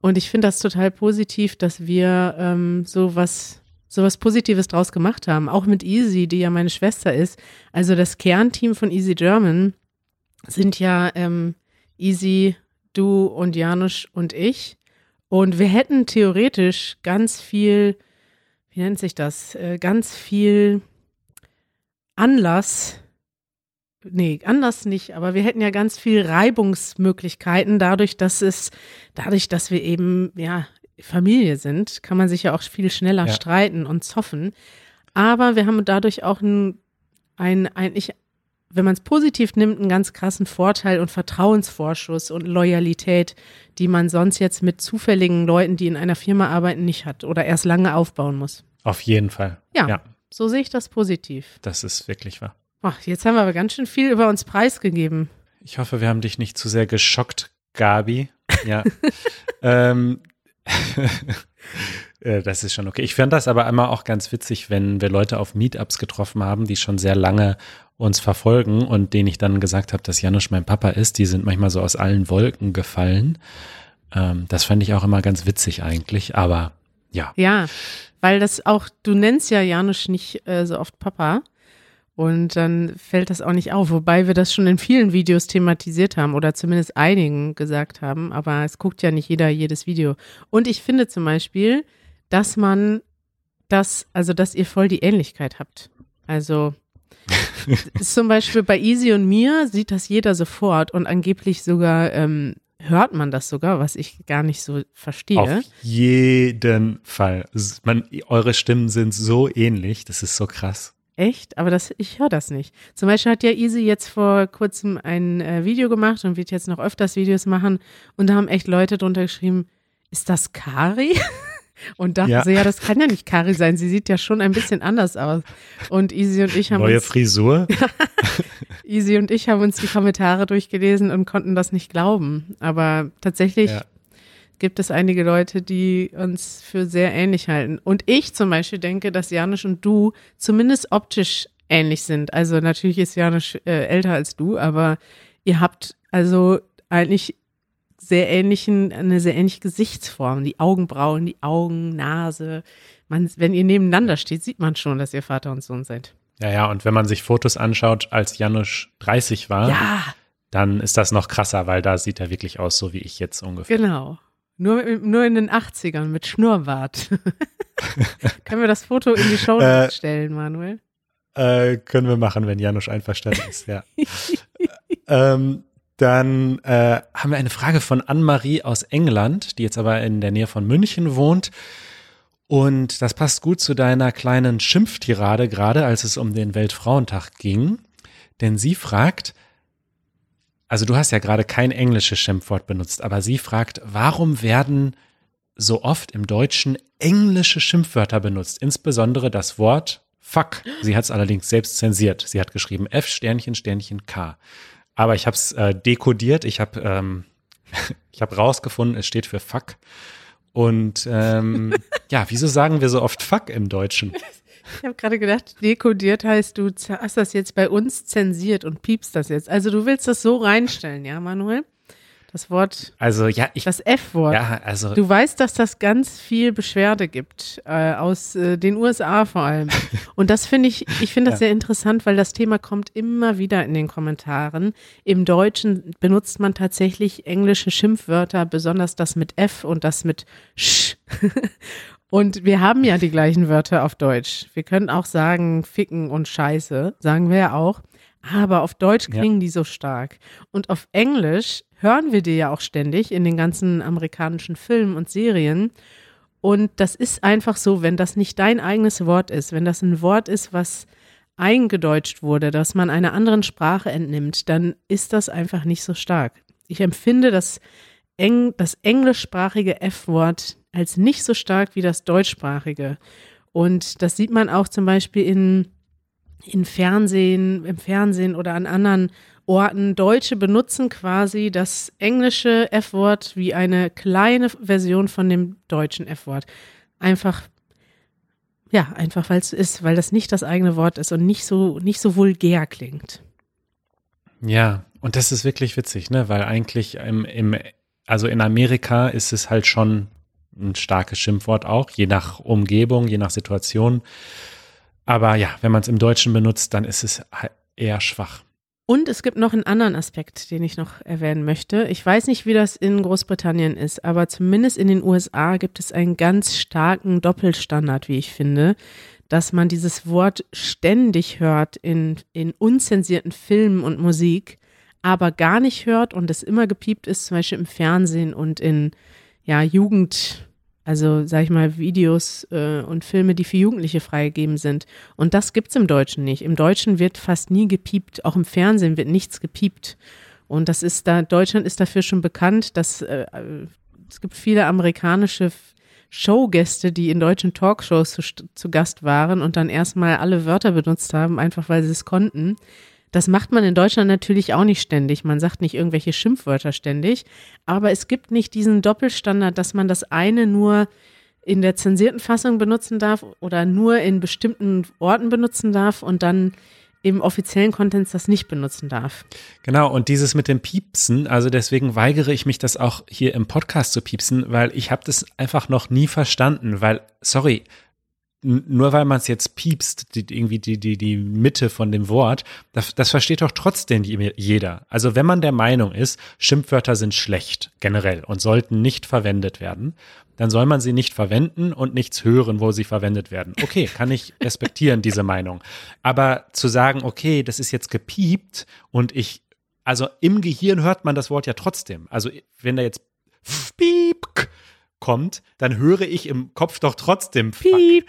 S1: Und ich finde das total positiv, dass wir ähm, so was so was Positives draus gemacht haben. Auch mit Easy, die ja meine Schwester ist. Also das Kernteam von Easy German sind ja ähm, Easy, du und Janusz und ich. Und wir hätten theoretisch ganz viel, wie nennt sich das, äh, ganz viel Anlass, nee, anders nicht, aber wir hätten ja ganz viel Reibungsmöglichkeiten dadurch, dass es, dadurch, dass wir eben, ja, Familie sind, kann man sich ja auch viel schneller ja. streiten und zoffen. Aber wir haben dadurch auch ein, ein eigentlich, wenn man es positiv nimmt, einen ganz krassen Vorteil und Vertrauensvorschuss und Loyalität, die man sonst jetzt mit zufälligen Leuten, die in einer Firma arbeiten, nicht hat oder erst lange aufbauen muss.
S2: Auf jeden Fall.
S1: Ja, ja. so sehe ich das positiv.
S2: Das ist wirklich wahr.
S1: Ach, jetzt haben wir aber ganz schön viel über uns preisgegeben.
S2: Ich hoffe, wir haben dich nicht zu sehr geschockt, Gabi. Ja. ähm, Äh, das ist schon okay. Ich fand das aber immer auch ganz witzig, wenn wir Leute auf Meetups getroffen haben, die schon sehr lange uns verfolgen und denen ich dann gesagt habe, dass Janusz mein Papa ist. Die sind manchmal so aus allen Wolken gefallen. Ähm, das fand ich auch immer ganz witzig eigentlich, aber ja.
S1: Ja, weil das auch, du nennst ja Janusz nicht äh, so oft Papa. Und dann fällt das auch nicht auf, wobei wir das schon in vielen Videos thematisiert haben oder zumindest einigen gesagt haben, aber es guckt ja nicht jeder jedes Video. Und ich finde zum Beispiel, dass man das, also dass ihr voll die Ähnlichkeit habt. Also zum Beispiel bei Easy und mir sieht das jeder sofort und angeblich sogar ähm, hört man das sogar, was ich gar nicht so verstehe.
S2: Auf jeden Fall. Man, eure Stimmen sind so ähnlich, das ist so krass.
S1: Echt? Aber das, ich höre das nicht. Zum Beispiel hat ja Easy jetzt vor kurzem ein äh, Video gemacht und wird jetzt noch öfters Videos machen. Und da haben echt Leute drunter geschrieben, ist das Kari? Und dachte ja. so, ja, das kann ja nicht Kari sein. Sie sieht ja schon ein bisschen anders aus. Und Easy und ich haben
S2: Neue
S1: uns,
S2: Frisur?
S1: Easy und ich haben uns die Kommentare durchgelesen und konnten das nicht glauben. Aber tatsächlich ja gibt es einige Leute, die uns für sehr ähnlich halten. Und ich zum Beispiel denke, dass Janusz und du zumindest optisch ähnlich sind. Also natürlich ist Janusz äh, älter als du, aber ihr habt also eigentlich sehr ähnlichen, eine sehr ähnliche Gesichtsform. Die Augenbrauen, die Augen, Nase. Man, wenn ihr nebeneinander steht, sieht man schon, dass ihr Vater und Sohn seid.
S2: Ja, ja, und wenn man sich Fotos anschaut, als Janusz 30 war,
S1: ja.
S2: dann ist das noch krasser, weil da sieht er wirklich aus, so wie ich jetzt ungefähr.
S1: Genau. Nur, nur in den 80ern mit Schnurrbart. können wir das Foto in die Show äh, stellen, Manuel?
S2: Äh, können wir machen, wenn Janusz einverstanden ist, ja. ähm, dann äh, haben wir eine Frage von Anne-Marie aus England, die jetzt aber in der Nähe von München wohnt. Und das passt gut zu deiner kleinen Schimpftirade, gerade als es um den Weltfrauentag ging. Denn sie fragt, also du hast ja gerade kein englisches Schimpfwort benutzt, aber sie fragt, warum werden so oft im Deutschen englische Schimpfwörter benutzt, insbesondere das Wort Fuck. Sie hat es allerdings selbst zensiert. Sie hat geschrieben F Sternchen Sternchen K. Aber ich habe es äh, dekodiert. Ich habe ähm, ich habe rausgefunden, es steht für Fuck. Und ähm, ja, wieso sagen wir so oft Fuck im Deutschen?
S1: Ich habe gerade gedacht, dekodiert heißt, du hast das jetzt bei uns zensiert und piepst das jetzt. Also du willst das so reinstellen, ja, Manuel? Das Wort,
S2: Also ja, ich
S1: das F-Wort.
S2: ja, also
S1: Du weißt, dass das ganz viel Beschwerde gibt, äh, aus äh, den USA vor allem. Und das finde ich, ich finde das sehr interessant, weil das Thema kommt immer wieder in den Kommentaren. Im Deutschen benutzt man tatsächlich englische Schimpfwörter, besonders das mit F und das mit Sch. Und wir haben ja die gleichen Wörter auf Deutsch. Wir können auch sagen Ficken und Scheiße, sagen wir ja auch. Aber auf Deutsch
S2: Ja.
S1: klingen die so stark. Und auf Englisch hören wir die ja auch ständig in den ganzen amerikanischen Filmen und Serien. Und das ist einfach so, wenn das nicht dein eigenes Wort ist, wenn das ein Wort ist, was eingedeutscht wurde, dass man einer anderen Sprache entnimmt, dann ist das einfach nicht so stark. Ich empfinde das, Eng, das englischsprachige F-Wort als nicht so stark wie das deutschsprachige. Und das sieht man auch zum Beispiel in, in Fernsehen, im Fernsehen oder an anderen Orten. Deutsche benutzen quasi das englische F-Wort wie eine kleine Version von dem deutschen F-Wort. Einfach, ja, einfach weil es ist, weil das nicht das eigene Wort ist und nicht so, nicht so vulgär klingt.
S2: Ja, und das ist wirklich witzig, ne? Weil eigentlich im, im, also in Amerika ist es halt schon ein starkes Schimpfwort auch, je nach Umgebung, je nach Situation. Aber ja, wenn man es im Deutschen benutzt, dann ist es eher schwach.
S1: Und es gibt noch einen anderen Aspekt, den ich noch erwähnen möchte. Ich weiß nicht, wie das in Großbritannien ist, aber zumindest in den USA gibt es einen ganz starken Doppelstandard, wie ich finde, dass man dieses Wort ständig hört in, in unzensierten Filmen und Musik, aber gar nicht hört und es immer gepiept ist, zum Beispiel im Fernsehen und in ja, Jugend, also sag ich mal, Videos äh, und Filme, die für Jugendliche freigegeben sind. Und das gibt's im Deutschen nicht. Im Deutschen wird fast nie gepiept, auch im Fernsehen wird nichts gepiept. Und das ist da, Deutschland ist dafür schon bekannt, dass äh, es gibt viele amerikanische Showgäste, die in deutschen Talkshows zu, zu Gast waren und dann erstmal alle Wörter benutzt haben, einfach weil sie es konnten. Das macht man in Deutschland natürlich auch nicht ständig. Man sagt nicht irgendwelche Schimpfwörter ständig. Aber es gibt nicht diesen Doppelstandard, dass man das eine nur in der zensierten Fassung benutzen darf oder nur in bestimmten Orten benutzen darf und dann im offiziellen Kontext das nicht benutzen darf.
S2: Genau, und dieses mit dem Piepsen, also deswegen weigere ich mich das auch hier im Podcast zu piepsen, weil ich habe das einfach noch nie verstanden, weil, sorry, nur weil man es jetzt piepst, die, irgendwie die, die, die Mitte von dem Wort, das, das versteht doch trotzdem jeder. Also wenn man der Meinung ist, Schimpfwörter sind schlecht generell und sollten nicht verwendet werden, dann soll man sie nicht verwenden und nichts hören, wo sie verwendet werden. Okay, kann ich respektieren, diese Meinung. Aber zu sagen, okay, das ist jetzt gepiept und ich, also im Gehirn hört man das Wort ja trotzdem. Also wenn da jetzt Piep kommt, dann höre ich im Kopf doch trotzdem.
S1: Piep.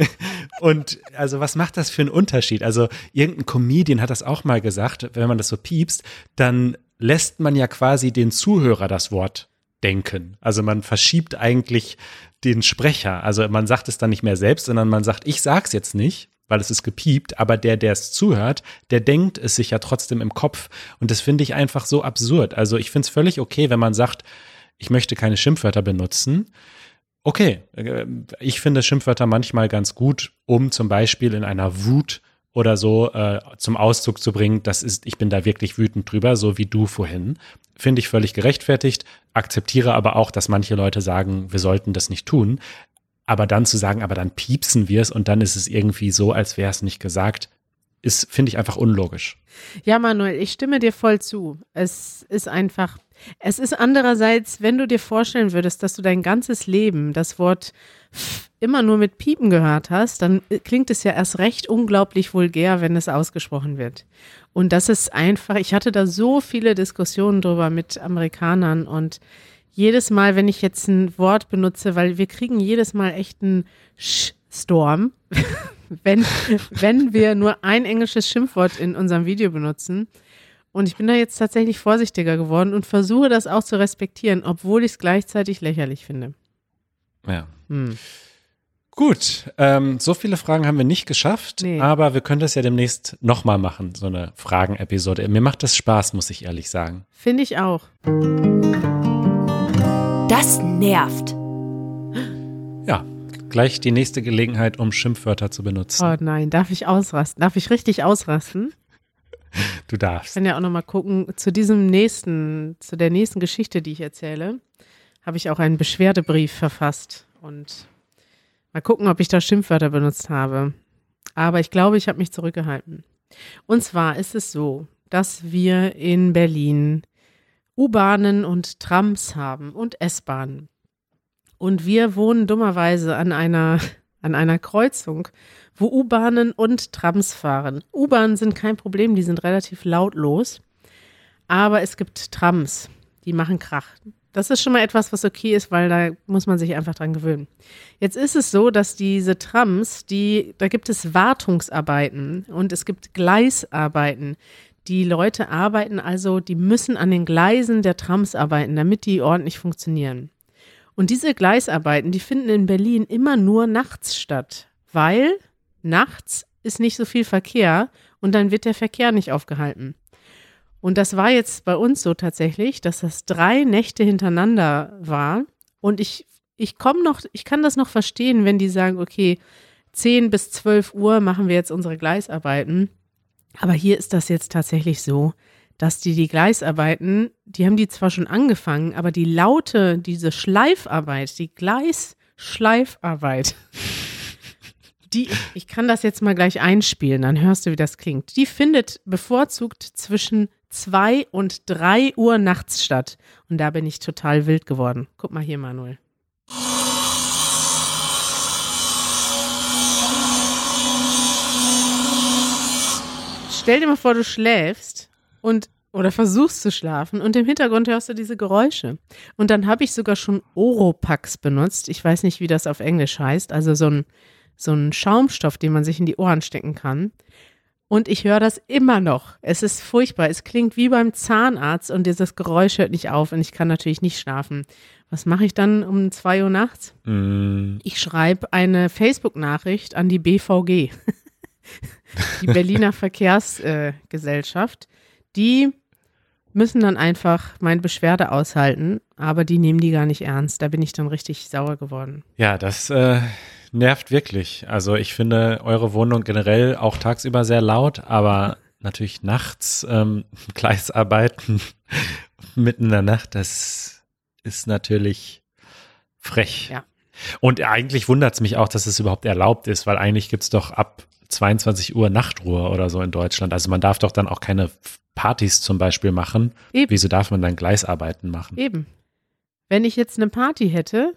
S2: Und also was macht das für einen Unterschied? Also irgendein Comedian hat das auch mal gesagt, wenn man das so piepst, dann lässt man ja quasi den Zuhörer das Wort denken. Also man verschiebt eigentlich den Sprecher. Also man sagt es dann nicht mehr selbst, sondern man sagt, ich sag's jetzt nicht, weil es ist gepiept, aber der, der es zuhört, der denkt es sich ja trotzdem im Kopf. Und das finde ich einfach so absurd. Also ich finde es völlig okay, wenn man sagt, ich möchte keine Schimpfwörter benutzen. Okay, äh, ich finde Schimpfwörter manchmal ganz gut, um zum Beispiel in einer Wut oder so äh, zum Ausdruck zu bringen, das ist, ich bin da wirklich wütend drüber, so wie du vorhin. Finde ich völlig gerechtfertigt, akzeptiere aber auch, dass manche Leute sagen, wir sollten das nicht tun. Aber dann zu sagen, aber dann piepsen wir es und dann ist es irgendwie so, als wäre es nicht gesagt, ist, finde ich einfach unlogisch.
S1: Ja, Manuel, ich stimme dir voll zu. Es ist einfach, es ist andererseits, wenn du dir vorstellen würdest, dass du dein ganzes Leben das Wort immer nur mit Piepen gehört hast, dann klingt es ja erst recht unglaublich vulgär, wenn es ausgesprochen wird. Und das ist einfach, ich hatte da so viele Diskussionen drüber mit Amerikanern und jedes Mal, wenn ich jetzt ein Wort benutze, weil wir kriegen jedes Mal echt einen Sch-Storm, wenn, wenn wir nur ein englisches Schimpfwort in unserem Video benutzen. Und ich bin da jetzt tatsächlich vorsichtiger geworden und versuche das auch zu respektieren, obwohl ich es gleichzeitig lächerlich finde.
S2: Ja.
S1: Hm.
S2: Gut, ähm, so viele Fragen haben wir nicht geschafft,
S1: Nee.
S2: aber wir können das ja demnächst nochmal machen, so eine Fragen-Episode. Mir macht das Spaß, muss ich ehrlich sagen.
S1: Finde ich auch.
S3: Das nervt.
S2: Ja, gleich die nächste Gelegenheit, um Schimpfwörter zu benutzen.
S1: Oh nein, darf ich ausrasten? Darf ich richtig ausrasten?
S2: Du
S1: Ich
S2: darfst.
S1: kann ja auch nochmal gucken, zu diesem nächsten, zu der nächsten Geschichte, die ich erzähle, habe ich auch einen Beschwerdebrief verfasst und mal gucken, ob ich da Schimpfwörter benutzt habe. Aber ich glaube, ich habe mich zurückgehalten. Und zwar ist es so, dass wir in Berlin U-Bahnen und Trams haben und S-Bahnen. Und wir wohnen dummerweise an einer, an einer Kreuzung, wo U-Bahnen und Trams fahren. U-Bahnen sind kein Problem, die sind relativ lautlos. Aber es gibt Trams, die machen Krach. Das ist schon mal etwas, was okay ist, weil da muss man sich einfach dran gewöhnen. Jetzt ist es so, dass diese Trams, die, da gibt es Wartungsarbeiten und es gibt Gleisarbeiten. Die Leute arbeiten also, die müssen an den Gleisen der Trams arbeiten, damit die ordentlich funktionieren. Und diese Gleisarbeiten, die finden in Berlin immer nur nachts statt, weil nachts ist nicht so viel Verkehr und dann wird der Verkehr nicht aufgehalten. Und das war jetzt bei uns so tatsächlich, dass das drei Nächte hintereinander war. Und ich, ich komme noch, ich kann das noch verstehen, wenn die sagen, okay, 10 bis 12 Uhr machen wir jetzt unsere Gleisarbeiten. Aber hier ist das jetzt tatsächlich so, dass die die Gleisarbeiten, die haben die zwar schon angefangen, aber die laute, diese Schleifarbeit, die Gleisschleifarbeit, die, ich kann das jetzt mal gleich einspielen, dann hörst du, wie das klingt. Die findet bevorzugt zwischen zwei und drei Uhr nachts statt. Und da bin ich total wild geworden. Guck mal hier, Manuel. Stell dir mal vor, du schläfst und oder versuchst zu schlafen und im Hintergrund hörst du diese Geräusche. Und dann habe ich sogar schon Oropax benutzt. Ich weiß nicht, wie das auf Englisch heißt. Also so ein, so ein Schaumstoff, den man sich in die Ohren stecken kann. Und ich höre das immer noch. Es ist furchtbar. Es klingt wie beim Zahnarzt und dieses Geräusch hört nicht auf und ich kann natürlich nicht schlafen. Was mache ich dann um zwei Uhr nachts?
S2: Mm,
S1: Ich schreibe eine Facebook-Nachricht an die BVG, die Berliner Verkehrsgesellschaft. Äh, die müssen dann einfach meine Beschwerde aushalten, aber die nehmen die gar nicht ernst. Da bin ich dann richtig sauer geworden.
S2: ja, das äh, nervt wirklich. Also ich finde eure Wohnung generell auch tagsüber sehr laut, aber natürlich nachts ähm, Gleisarbeiten mitten in der Nacht, das ist natürlich frech.
S1: Ja.
S2: Und eigentlich wundert es mich auch, dass es überhaupt erlaubt ist, weil eigentlich gibt es doch ab 22 Uhr Nachtruhe oder so in Deutschland. Also man darf doch dann auch keine Partys zum Beispiel machen.
S1: Eben.
S2: Wieso darf man dann Gleisarbeiten machen?
S1: Eben. Wenn ich jetzt eine Party hätte,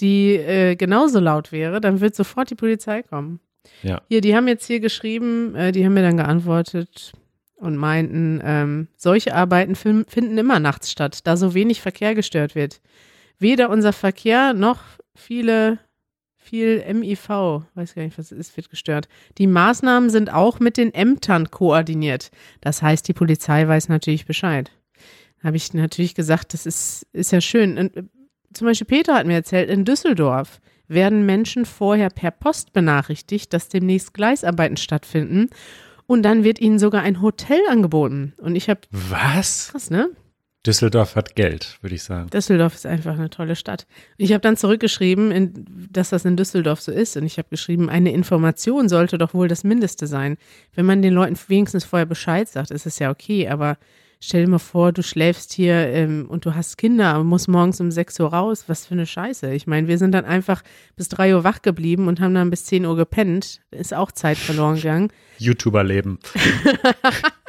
S1: die äh, genauso laut wäre, dann wird sofort die Polizei kommen.
S2: Ja.
S1: Hier, die haben jetzt hier geschrieben, äh, die haben mir dann geantwortet und meinten, ähm, solche Arbeiten fin- finden immer nachts statt, da so wenig Verkehr gestört wird. Weder unser Verkehr noch viele, viel MIV, weiß gar nicht, was es ist, wird gestört. Die Maßnahmen sind auch mit den Ämtern koordiniert. Das heißt, die Polizei weiß natürlich Bescheid. Habe ich natürlich gesagt, das ist, ist ja schön. Und, äh, zum Beispiel Peter hat mir erzählt, in Düsseldorf werden Menschen vorher per Post benachrichtigt, dass demnächst Gleisarbeiten stattfinden. Und dann wird ihnen sogar ein Hotel angeboten. Und ich habe,
S2: Was?
S1: krass, ne?
S2: Düsseldorf hat Geld, würde ich sagen.
S1: Düsseldorf ist einfach eine tolle Stadt. Ich habe dann zurückgeschrieben, in, dass das in Düsseldorf so ist. Und ich habe geschrieben, eine Information sollte doch wohl das Mindeste sein. Wenn man den Leuten wenigstens vorher Bescheid sagt, ist es ja okay. Aber stell dir mal vor, du schläfst hier ähm, und du hast Kinder und musst morgens um 6 Uhr raus. Was für eine Scheiße. Ich meine, wir sind dann einfach bis 3 Uhr wach geblieben und haben dann bis 10 Uhr gepennt. Ist auch Zeit verloren gegangen.
S2: YouTuber-Leben.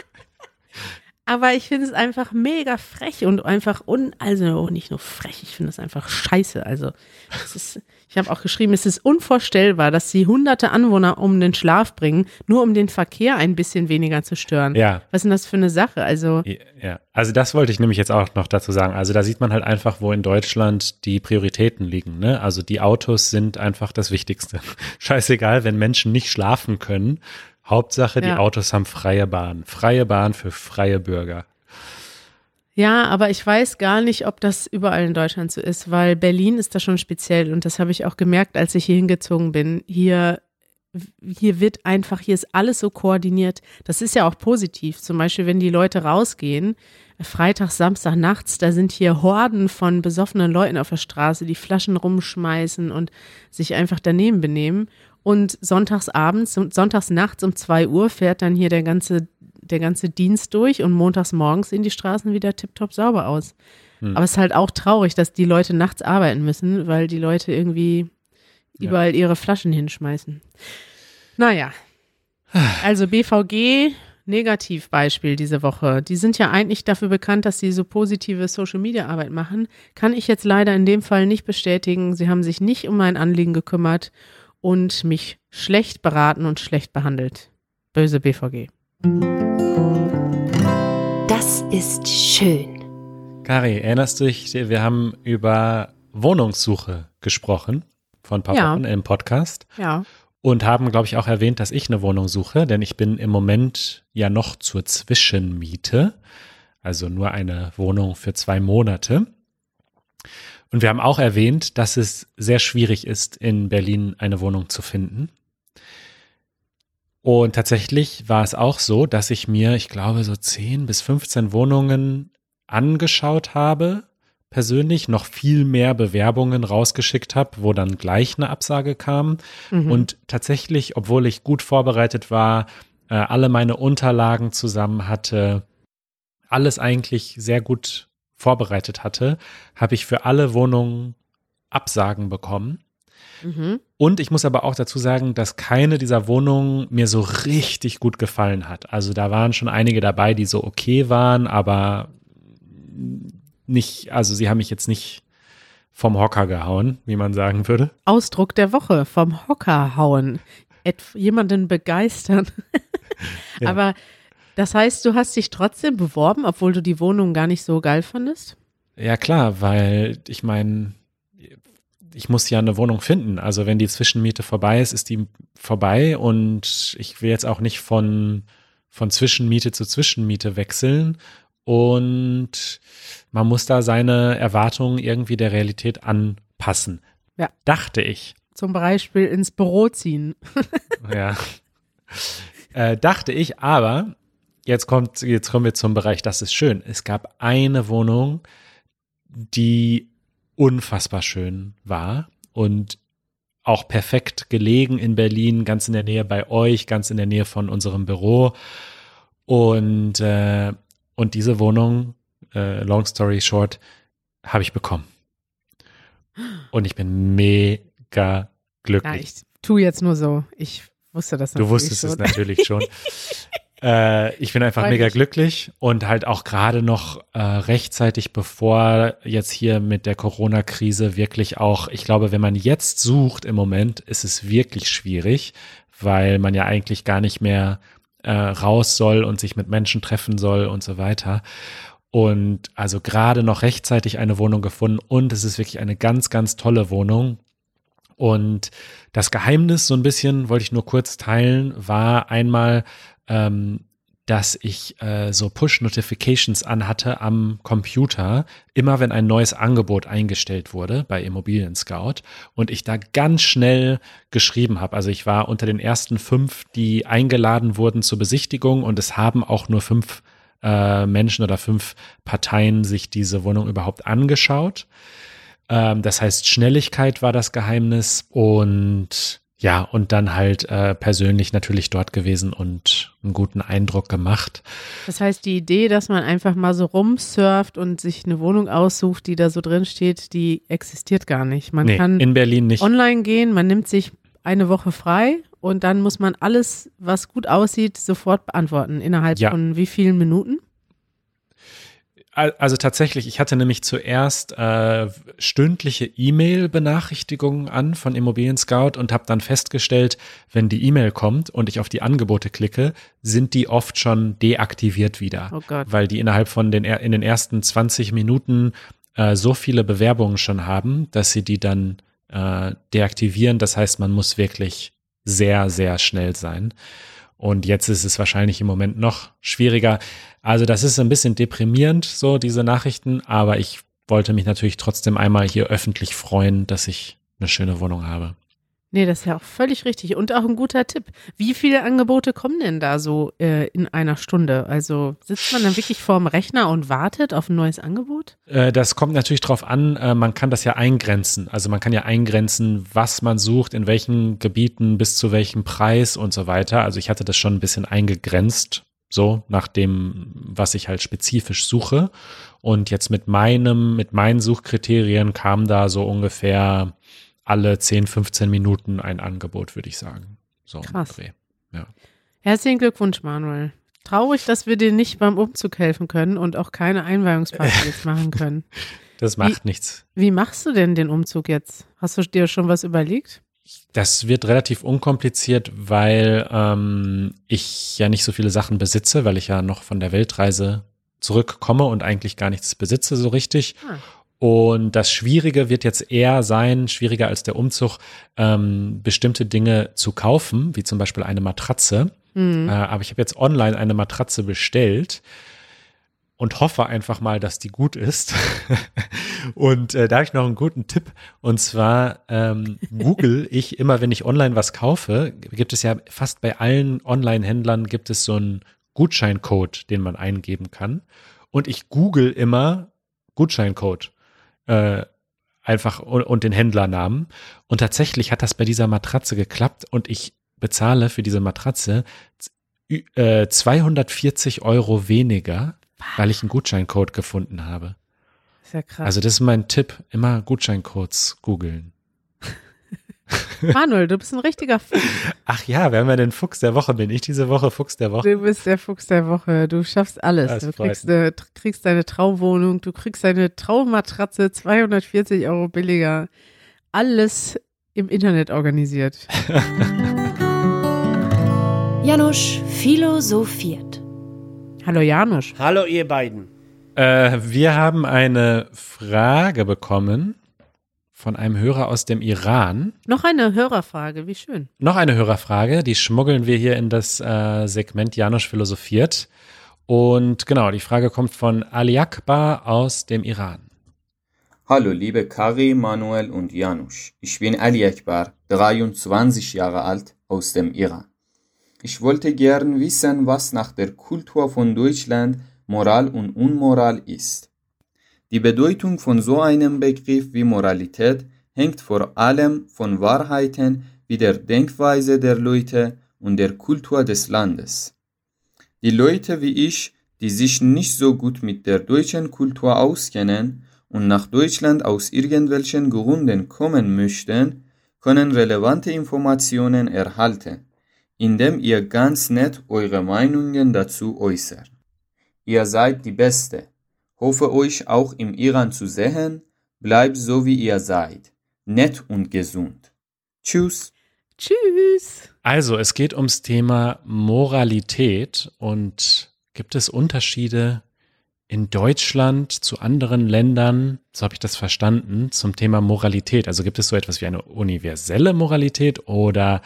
S1: Aber ich finde es einfach mega frech und einfach un, also nicht nur frech, ich finde es einfach scheiße. Also es ist, ich habe auch geschrieben, es ist unvorstellbar, dass sie hunderte Anwohner um den Schlaf bringen, nur um den Verkehr ein bisschen weniger zu stören.
S2: Ja.
S1: Was ist denn das für eine Sache? Also
S2: Ja, also das wollte ich nämlich jetzt auch noch dazu sagen. Also da sieht man halt einfach, wo in Deutschland die Prioritäten liegen. Ne? Also die Autos sind einfach das Wichtigste. Scheißegal, wenn Menschen nicht schlafen können. Hauptsache, die
S1: Ja.
S2: Autos haben freie Bahn. Freie Bahn für freie Bürger.
S1: Ja, aber ich weiß gar nicht, ob das überall in Deutschland so ist, weil Berlin ist da schon speziell und das habe ich auch gemerkt, als ich hier hingezogen bin. Hier, hier wird einfach, hier ist alles so koordiniert. Das ist ja auch positiv. Zum Beispiel, wenn die Leute rausgehen, Freitag, Samstag nachts, da sind hier Horden von besoffenen Leuten auf der Straße, die Flaschen rumschmeißen und sich einfach daneben benehmen. Und sonntags abends und sonntags nachts um zwei Uhr fährt dann hier der ganze, der ganze Dienst durch und montags morgens sehen die Straßen wieder tipptopp sauber aus. Aber es ist halt auch traurig, dass die Leute nachts arbeiten müssen, weil die Leute irgendwie
S2: Ja.
S1: überall ihre Flaschen hinschmeißen. Naja. Also BVG, Negativbeispiel diese Woche. Die sind ja eigentlich dafür bekannt, dass sie so positive Social-Media-Arbeit machen. Kann ich jetzt leider in dem Fall nicht bestätigen. Sie haben sich nicht um mein Anliegen gekümmert und mich schlecht beraten und schlecht behandelt. Böse BVG.
S3: Das ist schön.
S2: Kari, erinnerst du dich, wir haben über Wohnungssuche gesprochen von ein paar
S1: Ja.
S2: Wochen im Podcast
S1: Ja.
S2: und haben, glaube ich, auch erwähnt, dass ich eine Wohnung suche, denn ich bin im Moment ja noch zur Zwischenmiete, also nur eine Wohnung für zwei Monate. Und wir haben auch erwähnt, dass es sehr schwierig ist, in Berlin eine Wohnung zu finden. Und tatsächlich war es auch so, dass ich mir, ich glaube, so 10 bis 15 Wohnungen angeschaut habe, persönlich noch viel mehr Bewerbungen rausgeschickt habe, wo dann gleich eine Absage kam.
S1: Mhm.
S2: Und tatsächlich, obwohl ich gut vorbereitet war, äh, alle meine Unterlagen zusammen hatte, alles eigentlich sehr gut vorbereitet hatte, habe ich für alle Wohnungen Absagen bekommen.
S1: Mhm.
S2: Und ich muss aber auch dazu sagen, dass keine dieser Wohnungen mir so richtig gut gefallen hat. Also da waren schon einige dabei, die so okay waren, aber nicht, also sie haben mich jetzt nicht vom Hocker gehauen, wie man sagen würde.
S1: Ausdruck der Woche vom Hocker hauen. Et jemanden begeistern.
S2: Ja.
S1: Aber das heißt, du hast dich trotzdem beworben, obwohl du die Wohnung gar nicht so geil fandest?
S2: Ja, klar, weil ich meine, ich muss ja eine Wohnung finden. Also wenn die Zwischenmiete vorbei ist, ist die vorbei und ich will jetzt auch nicht von, von Zwischenmiete zu Zwischenmiete wechseln. Und man muss da seine Erwartungen irgendwie der Realität anpassen.
S1: Ja.
S2: Dachte ich.
S1: Zum Beispiel ins Büro ziehen.
S2: Ja. äh, dachte ich, aber jetzt kommt, jetzt kommen wir zum Bereich, das ist schön. Es gab eine Wohnung, die unfassbar schön war und auch perfekt gelegen in Berlin, ganz in der Nähe bei euch, ganz in der Nähe von unserem Büro. Und, äh, und diese Wohnung, äh, long story short, habe ich bekommen. Und ich bin mega glücklich.
S1: Ja, ich tu jetzt nur so. Ich wusste das
S2: Du
S1: natürlich
S2: wusstest
S1: so.
S2: es natürlich schon. äh, ich bin einfach
S1: Freu
S2: mega
S1: mich.
S2: glücklich und halt auch gerade noch äh, rechtzeitig, bevor jetzt hier mit der Corona-Krise wirklich auch, ich glaube, wenn man jetzt sucht im Moment, ist es wirklich schwierig, weil man ja eigentlich gar nicht mehr äh, raus soll und sich mit Menschen treffen soll und so weiter. Und also gerade noch rechtzeitig eine Wohnung gefunden und es ist wirklich eine ganz, ganz tolle Wohnung. Und das Geheimnis, so ein bisschen, wollte ich nur kurz teilen, war einmal, ähm, dass ich äh, so Push-Notifications anhatte am Computer, immer wenn ein neues Angebot eingestellt wurde bei Immobilien Scout und ich da ganz schnell geschrieben habe. Also ich war unter den ersten fünf, die eingeladen wurden zur Besichtigung und es haben auch nur fünf äh, Menschen oder fünf Parteien sich diese Wohnung überhaupt angeschaut. Ähm, das heißt, Schnelligkeit war das Geheimnis und ja, und dann halt äh, persönlich natürlich dort gewesen und einen guten Eindruck gemacht.
S1: Das heißt, die Idee, dass man einfach mal so rumsurft und sich eine Wohnung aussucht, die da so drin steht, die existiert gar nicht. Man
S2: nee,
S1: kann
S2: in Berlin nicht.
S1: online gehen, man nimmt sich eine Woche frei und dann muss man alles, was gut aussieht, sofort beantworten. Innerhalb
S2: Ja.
S1: von wie vielen Minuten?
S2: Al- Also tatsächlich, ich hatte nämlich zuerst äh, stündliche E-Mail-Benachrichtigungen an von Immobilien Scout und habe dann festgestellt, wenn die E-Mail kommt und ich auf die Angebote klicke, sind die oft schon deaktiviert wieder,
S1: Oh Gott.
S2: weil die innerhalb von den in den ersten 20 Minuten äh, so viele Bewerbungen schon haben, dass sie die dann äh, deaktivieren. Das heißt, man muss wirklich sehr, sehr schnell sein. Und jetzt ist es wahrscheinlich im Moment noch schwieriger. Also das ist ein bisschen deprimierend, so diese Nachrichten, aber ich wollte mich natürlich trotzdem einmal hier öffentlich freuen, dass ich eine schöne Wohnung habe.
S1: Nee, das ist ja auch völlig richtig und auch ein guter Tipp. Wie viele Angebote kommen denn da so äh, in einer Stunde? Also sitzt man dann wirklich vorm Rechner und wartet auf ein neues Angebot?
S2: Äh, das kommt natürlich drauf an, äh, man kann das ja eingrenzen. Also man kann ja eingrenzen, was man sucht, in welchen Gebieten, bis zu welchem Preis und so weiter. Also ich hatte das schon ein bisschen eingegrenzt, so nach dem, was ich halt spezifisch suche. Und jetzt mit meinem, mit meinen Suchkriterien kam da so ungefähr alle 10, 15 Minuten ein Angebot, würde ich sagen. So
S1: Krass.
S2: Ja.
S1: Herzlichen Glückwunsch, Manuel. Traurig, dass wir dir nicht beim Umzug helfen können und auch keine Einweihungsparty jetzt machen können.
S2: Das macht wie, nichts.
S1: Wie machst du denn den Umzug jetzt? Hast du dir schon was überlegt?
S2: Das wird relativ unkompliziert, weil ähm, ich ja nicht so viele Sachen besitze, weil ich ja noch von der Weltreise zurückkomme und eigentlich gar nichts besitze so richtig. Ah. Und das Schwierige wird jetzt eher sein, schwieriger als der Umzug, ähm, bestimmte Dinge zu kaufen, wie zum Beispiel eine Matratze. Mhm. Äh, aber ich habe jetzt online eine Matratze bestellt und hoffe einfach mal, dass die gut ist. und äh, da habe ich noch einen guten Tipp. Und zwar ähm, google ich immer, wenn ich online was kaufe, gibt es ja fast bei allen Online-Händlern gibt es so einen Gutscheincode, den man eingeben kann. Und ich google immer Gutscheincode äh, einfach und, und den Händlernamen. Und tatsächlich hat das bei dieser Matratze geklappt und ich bezahle für diese Matratze äh, 240 Euro weniger, weil ich einen Gutscheincode gefunden habe.
S1: Sehr krass.
S2: Also das ist mein Tipp, immer Gutscheincodes googeln.
S1: Manuel, du bist ein richtiger Fuchs.
S2: Ach ja, wer haben wir den Fuchs der Woche? Bin ich diese Woche Fuchs der Woche?
S1: Du bist der Fuchs der Woche. Du schaffst alles. Das du kriegst, eine, kriegst deine Traumwohnung, du kriegst deine Traummatratze 240 Euro billiger. Alles im Internet organisiert.
S3: Janusz philosophiert.
S1: Hallo Janusz.
S6: Hallo ihr beiden.
S2: Äh, wir haben eine Frage bekommen von einem Hörer aus dem Iran.
S1: Noch eine Hörerfrage, wie schön.
S2: Noch eine Hörerfrage, die schmuggeln wir hier in das äh, Segment Janusz philosophiert. Und genau, die Frage kommt von Ali Akbar aus dem Iran.
S7: Hallo, liebe Kari, Manuel und Janusz. Ich bin Ali Akbar, 23 Jahre alt, aus dem Iran. Ich wollte gern wissen, was nach der Kultur von Deutschland Moral und Unmoral ist. Die Bedeutung von so einem Begriff wie Moralität hängt vor allem von Wahrheiten wie der Denkweise der Leute und der Kultur des Landes. Die Leute wie ich, die sich nicht so gut mit der deutschen Kultur auskennen und nach Deutschland aus irgendwelchen Gründen kommen möchten, können relevante Informationen erhalten, indem ihr ganz nett eure Meinungen dazu äußert. Ihr seid die Beste. Hoffe euch auch im Iran zu sehen. Bleibt so wie ihr seid. Nett und gesund. Tschüss.
S1: Tschüss.
S2: Also, es geht ums Thema Moralität und gibt es Unterschiede in Deutschland zu anderen Ländern, so habe ich das verstanden, zum Thema Moralität? Also gibt es so etwas wie eine universelle Moralität oder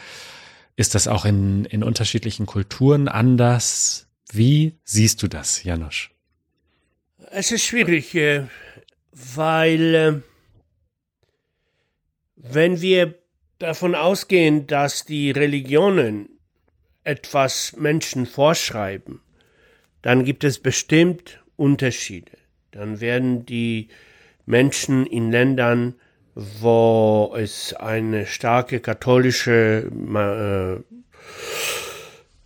S2: ist das auch in, in unterschiedlichen Kulturen anders? Wie siehst du das, Janusz?
S6: Es ist schwierig, äh, weil äh, wenn wir davon ausgehen, dass die Religionen etwas Menschen vorschreiben, dann gibt es bestimmt Unterschiede. Dann werden die Menschen in Ländern, wo es eine starke katholische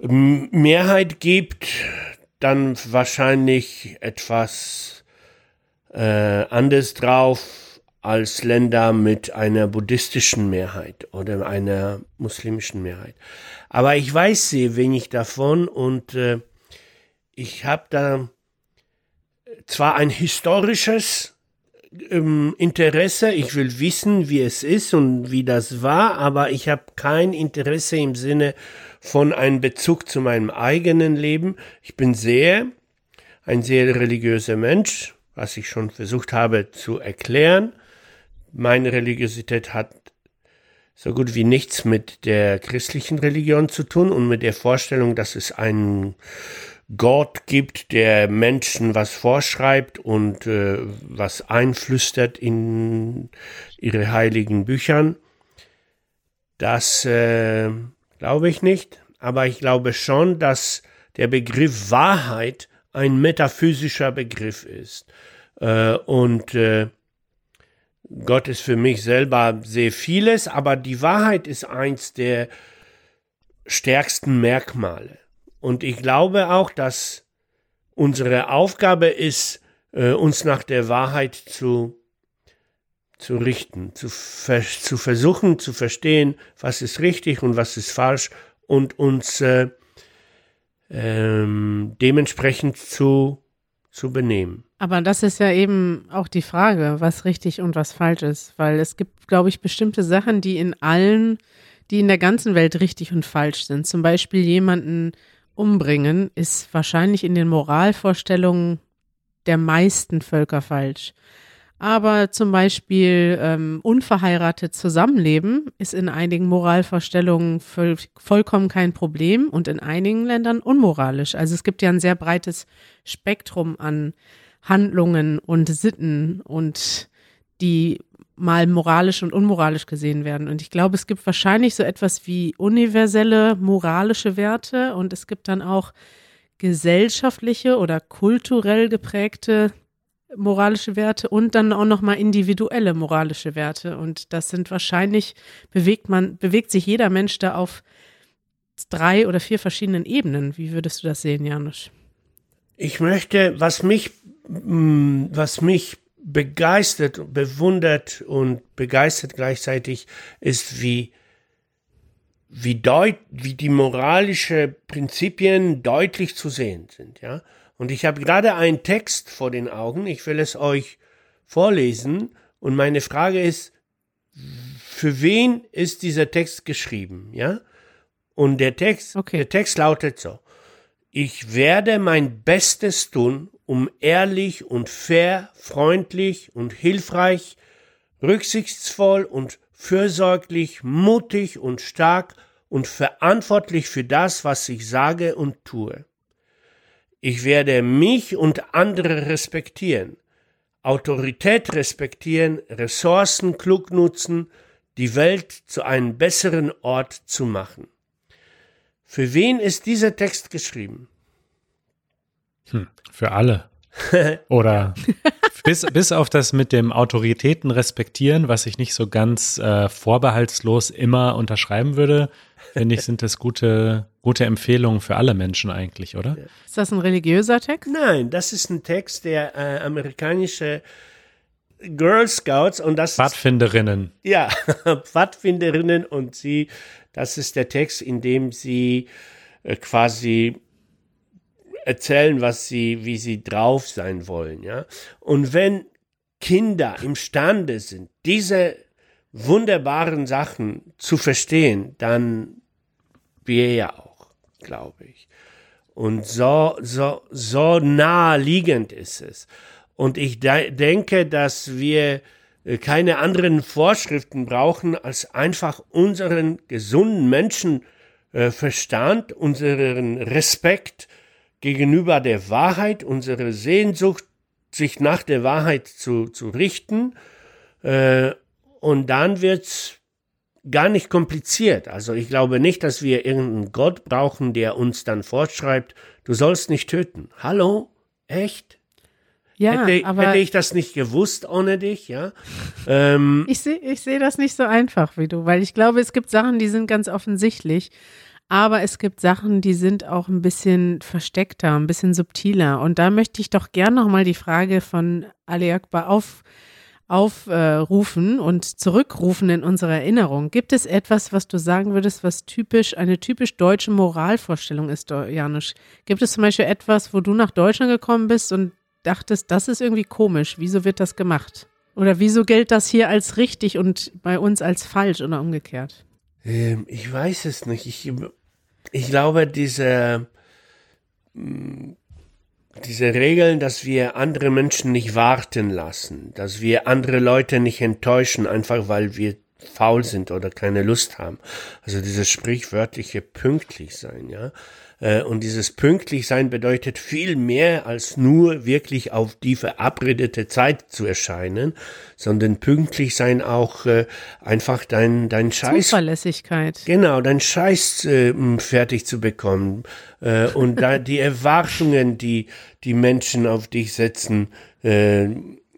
S6: äh, Mehrheit gibt, dann wahrscheinlich etwas äh, anders drauf als Länder mit einer buddhistischen Mehrheit oder einer muslimischen Mehrheit. Aber ich weiß sehr wenig davon und äh, ich habe da zwar ein historisches ähm, Interesse, ich will wissen, wie es ist und wie das war, aber ich habe kein Interesse im Sinne von einem Bezug zu meinem eigenen Leben. Ich bin sehr, ein sehr religiöser Mensch, was ich schon versucht habe zu erklären. Meine Religiosität hat so gut wie nichts mit der christlichen Religion zu tun und mit der Vorstellung, dass es einen Gott gibt, der Menschen was vorschreibt und äh, was einflüstert in ihre heiligen Büchern. Das äh, glaube ich nicht, aber ich glaube schon, dass der Begriff Wahrheit ein metaphysischer Begriff ist. Äh, und äh, Gott ist für mich selber sehr vieles, aber die Wahrheit ist eins der stärksten Merkmale. Und ich glaube auch, dass unsere Aufgabe ist, äh, uns nach der Wahrheit zu, zu richten, zu, zu versuchen zu verstehen, was ist richtig und was ist falsch und uns äh, ähm, dementsprechend zu, zu benehmen.
S1: Aber das ist ja eben auch die Frage, was richtig und was falsch ist, weil es gibt, glaube ich, bestimmte Sachen, die in allen, die in der ganzen Welt richtig und falsch sind. Zum Beispiel jemanden umbringen, ist wahrscheinlich in den Moralvorstellungen der meisten Völker falsch. Aber zum Beispiel ähm, unverheiratet zusammenleben ist in einigen Moralvorstellungen voll, vollkommen kein Problem und in einigen Ländern unmoralisch. Also es gibt ja ein sehr breites Spektrum an Handlungen und Sitten und die mal moralisch und unmoralisch gesehen werden. Und ich glaube, es gibt wahrscheinlich so etwas wie universelle moralische Werte und es gibt dann auch gesellschaftliche oder kulturell geprägte moralische Werte und dann auch nochmal individuelle moralische Werte. Und das sind wahrscheinlich, bewegt man, bewegt sich jeder Mensch da auf drei oder vier verschiedenen Ebenen. Wie würdest du das sehen, Janusz?
S6: Ich möchte, was mich, mm, was mich begeistert, bewundert und begeistert gleichzeitig ist, wie, wie, deut, wie die moralische Prinzipien deutlich zu sehen sind, ja. Und ich habe gerade einen Text vor den Augen, ich will es euch vorlesen und meine Frage ist, für wen ist dieser Text geschrieben, ja? Und der Text, okay. der Text lautet so. Ich werde mein Bestes tun, um ehrlich und fair, freundlich und hilfreich, rücksichtsvoll und fürsorglich, mutig und stark und verantwortlich für das, was ich sage und tue. Ich werde mich und andere respektieren, Autorität respektieren, Ressourcen klug nutzen, die Welt zu einem besseren Ort zu machen. Für wen ist dieser Text geschrieben?
S2: Hm, für alle. Oder bis, bis auf das mit dem Autoritäten respektieren, was ich nicht so ganz äh, vorbehaltslos immer unterschreiben würde, finde ich, sind das gute, gute Empfehlungen für alle Menschen eigentlich, oder?
S1: Ist das ein religiöser Text?
S6: Nein, das ist ein Text der äh, amerikanische Girl Scouts und das
S2: Pfadfinderinnen.
S6: Ist, ja, Pfadfinderinnen und sie, das ist der Text, in dem sie äh, quasi erzählen, was sie, wie sie drauf sein wollen, ja. Und wenn Kinder imstande sind, diese wunderbaren Sachen zu verstehen, dann wir ja auch, glaube ich. Und so, so, so naheliegend ist es. Und ich de denke, dass wir keine anderen Vorschriften brauchen, als einfach unseren gesunden Menschenverstand, äh, unseren Respekt gegenüber der Wahrheit, unsere Sehnsucht, sich nach der Wahrheit zu, zu richten. Äh, und dann wird's gar nicht kompliziert. Also ich glaube nicht, dass wir irgendeinen Gott brauchen, der uns dann fortschreibt, du sollst nicht töten. Hallo? Echt?
S1: Ja,
S6: hätte,
S1: aber
S6: hätte ich das nicht gewusst ohne dich, ja? Ähm,
S1: ich sehe ich seh das nicht so einfach wie du, weil ich glaube, es gibt Sachen, die sind ganz offensichtlich. Aber es gibt Sachen, die sind auch ein bisschen versteckter, ein bisschen subtiler. Und da möchte ich doch gern nochmal die Frage von Ali Akbar auf, aufrufen äh, und zurückrufen in unsere Erinnerung. Gibt es etwas, was du sagen würdest, was typisch, eine typisch deutsche Moralvorstellung ist, Janusz? Gibt es zum Beispiel etwas, wo du nach Deutschland gekommen bist und dachtest, das ist irgendwie komisch, wieso wird das gemacht? Oder wieso gilt das hier als richtig und bei uns als falsch oder umgekehrt?
S6: Ähm, ich weiß es nicht. Ich, ich glaube, diese, mm, diese Regeln, dass wir andere Menschen nicht warten lassen, dass wir andere Leute nicht enttäuschen, einfach weil wir faul sind oder keine Lust haben. Also dieses sprichwörtliche pünktlich sein, ja. Äh, und dieses pünktlich sein bedeutet viel mehr als nur wirklich auf die verabredete Zeit zu erscheinen, sondern pünktlich sein auch äh, einfach dein, dein Scheiß.
S1: Zuverlässigkeit.
S6: Genau, dein Scheiß äh, fertig zu bekommen. Und da die Erwartungen, die die Menschen auf dich setzen,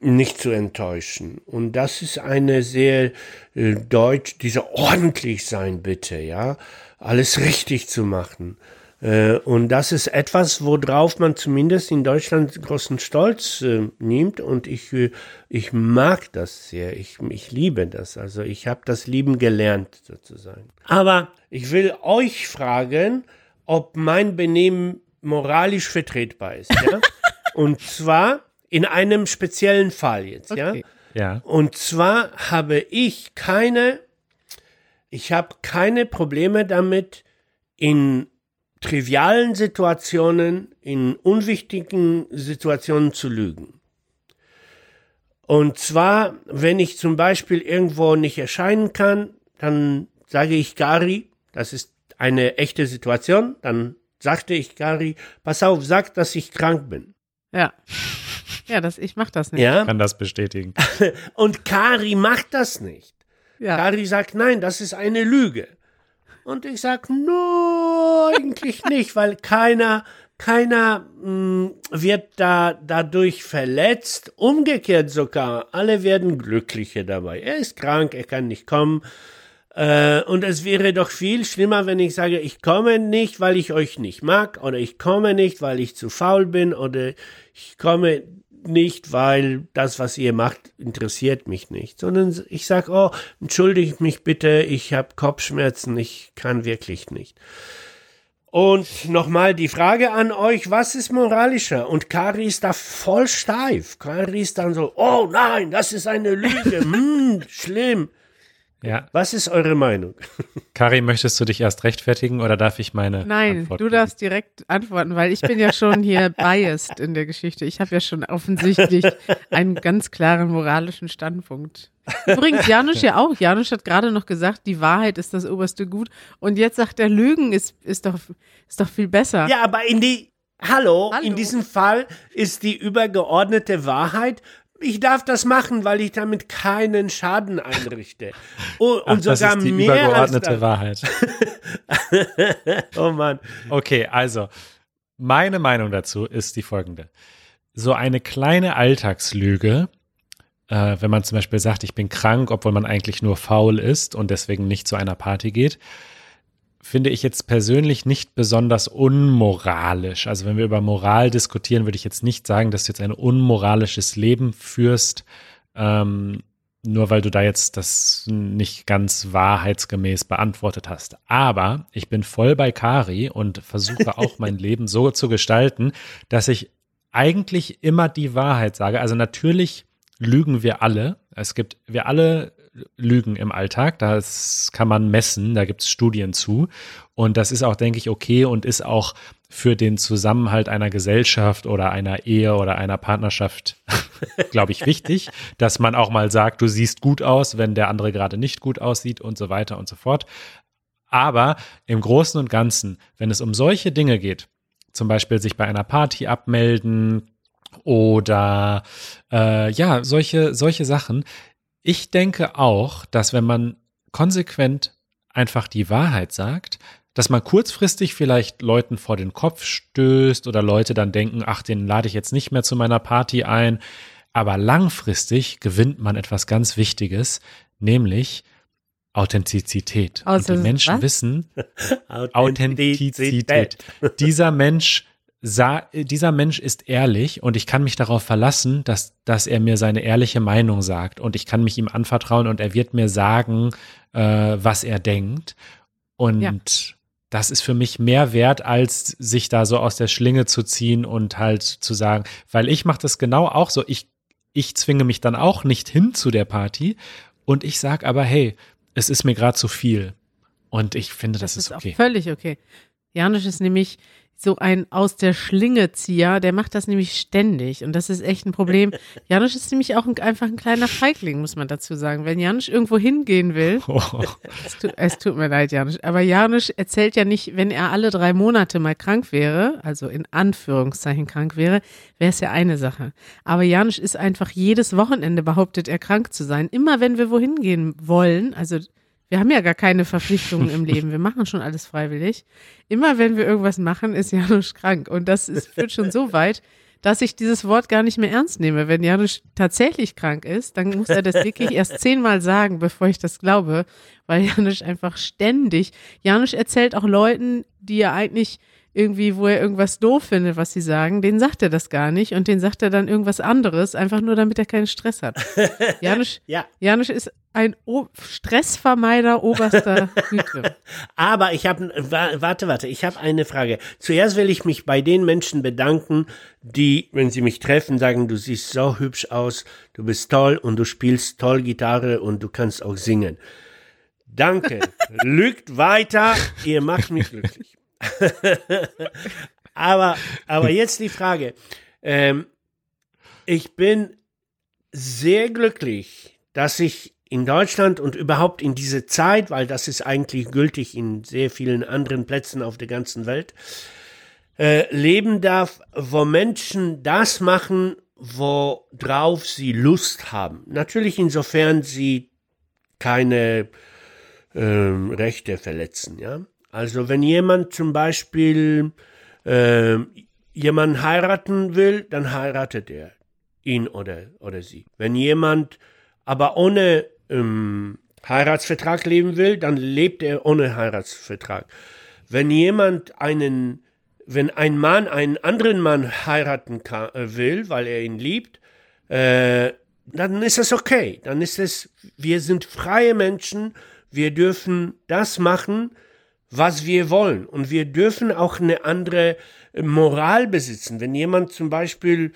S6: nicht zu enttäuschen. Und das ist eine sehr äh, deutsch, dieser ordentlich sein bitte, ja, alles richtig zu machen. Äh, und das ist etwas, worauf man zumindest in Deutschland großen Stolz äh, nimmt. Und ich, äh, ich mag das sehr. Ich, ich liebe das. Also ich habe das lieben gelernt sozusagen. Aber ich will euch fragen, ob mein Benehmen moralisch vertretbar ist. Ja? und zwar in einem speziellen Fall jetzt. Okay.
S2: Ja. ja.
S6: Und zwar habe ich keine, ich habe keine Probleme damit, in trivialen Situationen, in unwichtigen Situationen zu lügen. Und zwar, wenn ich zum Beispiel irgendwo nicht erscheinen kann, dann sage ich Gary, das ist eine echte Situation, dann sagte ich Gary, pass auf, sag, dass ich krank bin.
S1: Ja. Ja, das, ich mach das nicht.
S2: Ja. Kann das bestätigen.
S6: Und Kari macht das nicht. Ja. Kari sagt, nein, das ist eine Lüge. Und ich sag, no, eigentlich nicht, weil keiner, keiner mh, hm, wird da dadurch verletzt. Umgekehrt sogar, alle werden glücklicher dabei. Er ist krank, er kann nicht kommen. Äh, und es wäre doch viel schlimmer, wenn ich sage, ich komme nicht, weil ich euch nicht mag, oder ich komme nicht, weil ich zu faul bin, oder ich komme nicht, weil das, was ihr macht, interessiert mich nicht, sondern ich sage, oh, entschuldigt mich bitte, ich habe Kopfschmerzen, ich kann wirklich nicht. Und nochmal die Frage an euch, was ist moralischer? Und Kari ist da voll steif. Kari ist dann so, oh nein, das ist eine Lüge, hm, schlimm. Ja. Was ist eure Meinung?
S2: Kari, möchtest du dich erst rechtfertigen oder darf ich meine?
S1: Nein,
S2: Antwort
S1: du geben? darfst direkt antworten, weil ich bin ja schon hier biased in der Geschichte. Ich habe ja schon offensichtlich einen ganz klaren moralischen Standpunkt. Übrigens, Janusz ja auch. Janusz hat gerade noch gesagt, die Wahrheit ist das oberste Gut. Und jetzt sagt er, Lügen ist, ist, doch, ist doch viel besser.
S6: Ja, aber in die, Hallo, Hallo, in diesem Fall ist die übergeordnete Wahrheit, ich darf das machen, weil ich damit keinen Schaden einrichte.
S2: Und, Ach, sogar das ist die mehr übergeordnete als Wahrheit.
S6: oh Mann.
S2: Okay, also meine Meinung dazu ist die folgende. So eine kleine Alltagslüge, äh, wenn man zum Beispiel sagt, ich bin krank, obwohl man eigentlich nur faul ist und deswegen nicht zu einer Party geht, finde ich jetzt persönlich nicht besonders unmoralisch. Also wenn wir über Moral diskutieren, würde ich jetzt nicht sagen, dass du jetzt ein unmoralisches Leben führst, ähm, nur weil du da jetzt das nicht ganz wahrheitsgemäß beantwortet hast. Aber ich bin voll bei Kari und versuche auch mein Leben so zu gestalten, dass ich eigentlich immer die Wahrheit sage. Also natürlich lügen wir alle. Es gibt, wir alle Lügen im Alltag. Das kann man messen, da gibt es Studien zu. Und das ist auch, denke ich, okay und ist auch für den Zusammenhalt einer Gesellschaft oder einer Ehe oder einer Partnerschaft, glaube ich, wichtig, dass man auch mal sagt, du siehst gut aus, wenn der andere gerade nicht gut aussieht und so weiter und so fort. Aber im Großen und Ganzen, wenn es um solche Dinge geht, zum Beispiel sich bei einer Party abmelden oder äh, ja, solche, solche Sachen, ich denke auch, dass wenn man konsequent einfach die Wahrheit sagt, dass man kurzfristig vielleicht Leuten vor den Kopf stößt oder Leute dann denken, ach, den lade ich jetzt nicht mehr zu meiner Party ein. Aber langfristig gewinnt man etwas ganz Wichtiges, nämlich Authentizität.
S1: Also,
S2: Und die Menschen
S1: was?
S2: wissen, Authentizität. Dieser Mensch dieser Mensch ist ehrlich und ich kann mich darauf verlassen, dass, dass er mir seine ehrliche Meinung sagt und ich kann mich ihm anvertrauen und er wird mir sagen, äh, was er denkt. Und ja. das ist für mich mehr wert, als sich da so aus der Schlinge zu ziehen und halt zu sagen, weil ich mache das genau auch so. Ich, ich zwinge mich dann auch nicht hin zu der Party und ich sage aber, hey, es ist mir gerade zu viel. Und ich finde, das, das ist, ist okay.
S1: völlig okay. Janusz ist nämlich so ein aus der Schlinge Zieher, der macht das nämlich ständig und das ist echt ein Problem. Janusz ist nämlich auch ein, einfach ein kleiner Feigling, muss man dazu sagen. Wenn Janusz irgendwo hingehen will,
S2: Oh.
S1: es tut, es tut mir leid, Janusz, aber Janusz erzählt ja nicht, wenn er alle drei Monate mal krank wäre, also in Anführungszeichen krank wäre, wäre es ja eine Sache. Aber Janusz ist einfach jedes Wochenende behauptet er krank zu sein. Immer wenn wir wohin gehen wollen, also wir haben ja gar keine Verpflichtungen im Leben. Wir machen schon alles freiwillig. Immer wenn wir irgendwas machen, ist Janusz krank. Und das ist, führt schon so weit, dass ich dieses Wort gar nicht mehr ernst nehme. Wenn Janusz tatsächlich krank ist, dann muss er das wirklich erst zehnmal sagen, bevor ich das glaube, weil Janusz einfach ständig, Janusz erzählt auch Leuten, die er eigentlich irgendwie, wo er irgendwas doof findet, was sie sagen, denen sagt er das gar nicht und denen sagt er dann irgendwas anderes, einfach nur damit er keinen Stress hat. Janusz,
S6: Ja.
S1: Janusz ist ein o Stressvermeider oberster Güte.
S6: Aber ich habe, warte, warte, ich habe eine Frage. Zuerst will ich mich bei den Menschen bedanken, die, wenn sie mich treffen, sagen, du siehst so hübsch aus, du bist toll und du spielst toll Gitarre und du kannst auch singen. Danke. Lügt weiter, ihr macht mich glücklich. Aber, aber jetzt die Frage. Ähm, ich bin sehr glücklich, dass ich in Deutschland und überhaupt in diese Zeit, weil das ist eigentlich gültig in sehr vielen anderen Plätzen auf der ganzen Welt, äh, leben darf, wo Menschen das machen, worauf sie Lust haben. Natürlich insofern sie keine ähm, Rechte verletzen, ja. Also wenn jemand zum Beispiel ähm, jemanden heiraten will, dann heiratet er ihn oder, oder sie. Wenn jemand aber ohne ähm, Heiratsvertrag leben will, dann lebt er ohne Heiratsvertrag. Wenn jemand einen, wenn ein Mann einen anderen Mann heiraten kann, äh, will, weil er ihn liebt, äh, dann ist es okay. Dann ist es, wir sind freie Menschen, wir dürfen das machen, was wir wollen. Und wir dürfen auch eine andere Moral besitzen. Wenn jemand zum Beispiel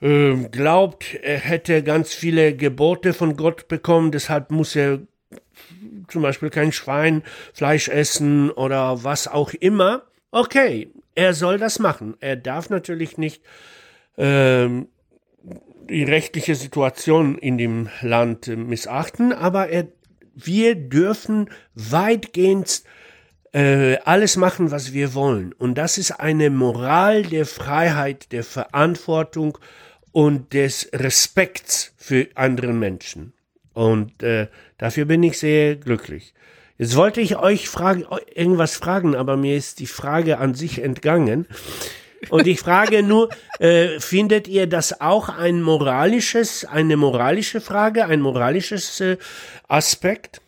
S6: äh, glaubt, er hätte ganz viele Gebote von Gott bekommen, deshalb muss er zum Beispiel kein Schwein, Fleisch essen oder was auch immer. Okay, er soll das machen. Er darf natürlich nicht ähm, die rechtliche Situation in dem Land missachten, aber er, wir dürfen weitgehend äh, alles machen, was wir wollen. Und das ist eine Moral der Freiheit, der Verantwortung und des Respekts für andere Menschen. Und äh, dafür bin ich sehr glücklich. Jetzt wollte ich euch fragen, irgendwas fragen, aber mir ist die Frage an sich entgangen. Und ich frage nur, äh, findet ihr das auch ein moralisches, eine moralische Frage, ein moralisches äh, Aspekt?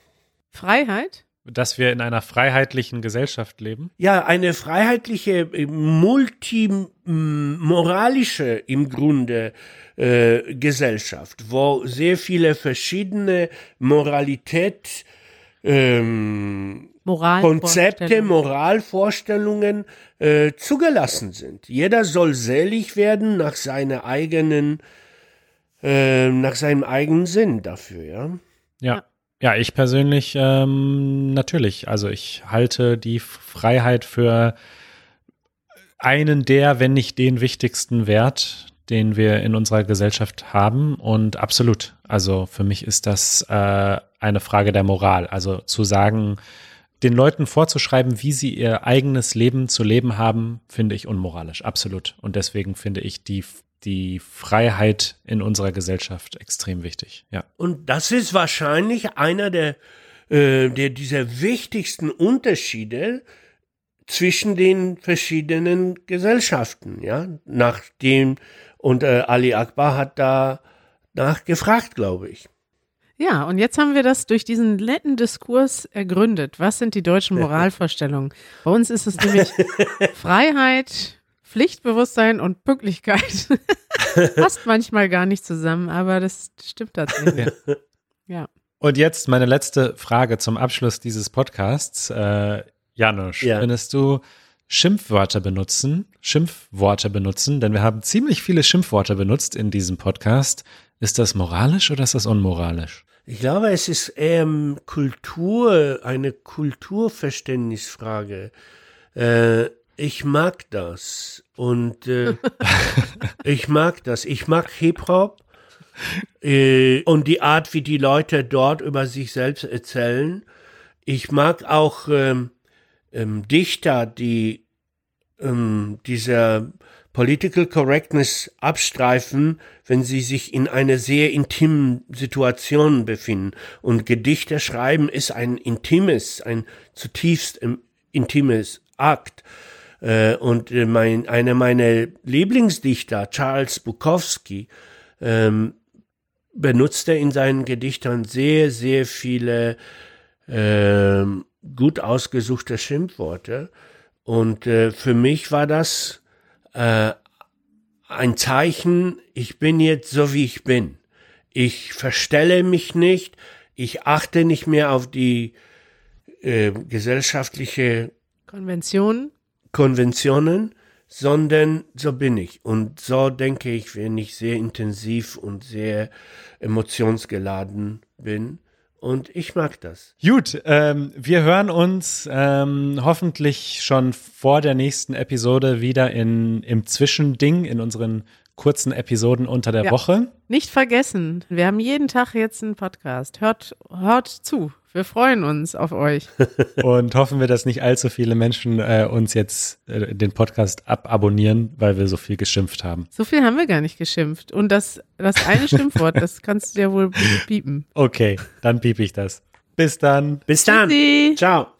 S1: Freiheit?
S2: Dass wir in einer freiheitlichen Gesellschaft leben.
S6: Ja, eine freiheitliche, äh, multimoralische im Grunde äh, Gesellschaft, wo sehr viele verschiedene Moralität ähm, Konzepte, Moralvorstellungen äh, zugelassen sind. Jeder soll selig werden nach seiner eigenen, äh, nach seinem eigenen Sinn dafür, ja.
S2: Ja. Ja, ich persönlich ähm, natürlich. Also ich halte die Freiheit für einen der, wenn nicht den wichtigsten Wert, den wir in unserer Gesellschaft haben. Und absolut. Also für mich ist das äh, eine Frage der Moral. Also zu sagen, den Leuten vorzuschreiben, wie sie ihr eigenes Leben zu leben haben, finde ich unmoralisch. Absolut. Und deswegen finde ich die die Freiheit in unserer Gesellschaft extrem wichtig. Ja.
S6: Und das ist wahrscheinlich einer der, äh, der dieser wichtigsten Unterschiede zwischen den verschiedenen Gesellschaften, ja, nachdem und äh, Ali Akbar hat da nachgefragt, glaube ich.
S1: Ja, und jetzt haben wir das durch diesen netten Diskurs ergründet. Was sind die deutschen Moralvorstellungen? Bei uns ist es nämlich Freiheit, Pflichtbewusstsein und Pünktlichkeit. Passt manchmal gar nicht zusammen, aber das stimmt tatsächlich. Ja. ja.
S2: Und jetzt meine letzte Frage zum Abschluss dieses Podcasts. Äh, Janusz, ja. findest du Schimpfwörter benutzen, Schimpfworte benutzen, denn wir haben ziemlich viele Schimpfworte benutzt in diesem Podcast. Ist das moralisch oder ist das unmoralisch?
S6: Ich glaube, es ist eher Kultur, eine Kulturverständnisfrage. Äh, ich mag das. Und äh, ich mag das. Ich mag Hip-Hop. Äh, und die Art, wie die Leute dort über sich selbst erzählen. Ich mag auch ähm, ähm, Dichter, die ähm, diese Political Correctness abstreifen, wenn sie sich in einer sehr intimen Situation befinden. Und Gedichte schreiben ist ein intimes, ein zutiefst intimes Akt. Äh, und äh, mein, einer meiner Lieblingsdichter, Charles Bukowski, ähm, benutzte in seinen Gedichtern sehr, sehr viele äh, gut ausgesuchte Schimpfworte. Und äh, für mich war das äh, ein Zeichen, ich bin jetzt so, wie ich bin. Ich verstelle mich nicht, ich achte nicht mehr auf die äh, gesellschaftliche
S1: Konvention.
S6: Konventionen, sondern so bin ich. Und so denke ich, wenn ich sehr intensiv und sehr emotionsgeladen bin. Und ich mag das.
S2: Gut, ähm, wir hören uns ähm, hoffentlich schon vor der nächsten Episode wieder in, im Zwischending, in unseren kurzen Episoden unter der
S1: Ja.
S2: Woche.
S1: Nicht vergessen, wir haben jeden Tag jetzt einen Podcast. Hört, hört zu. Wir freuen uns auf euch.
S2: Und hoffen wir, dass nicht allzu viele Menschen äh, uns jetzt äh, den Podcast ababonnieren, weil wir so viel geschimpft haben.
S1: So viel haben wir gar nicht geschimpft. Und das, das eine Schimpfwort, das kannst du ja wohl piepen.
S2: Okay, dann piep ich das. Bis dann.
S6: Bis dann.
S1: Tschüssi.
S6: Ciao.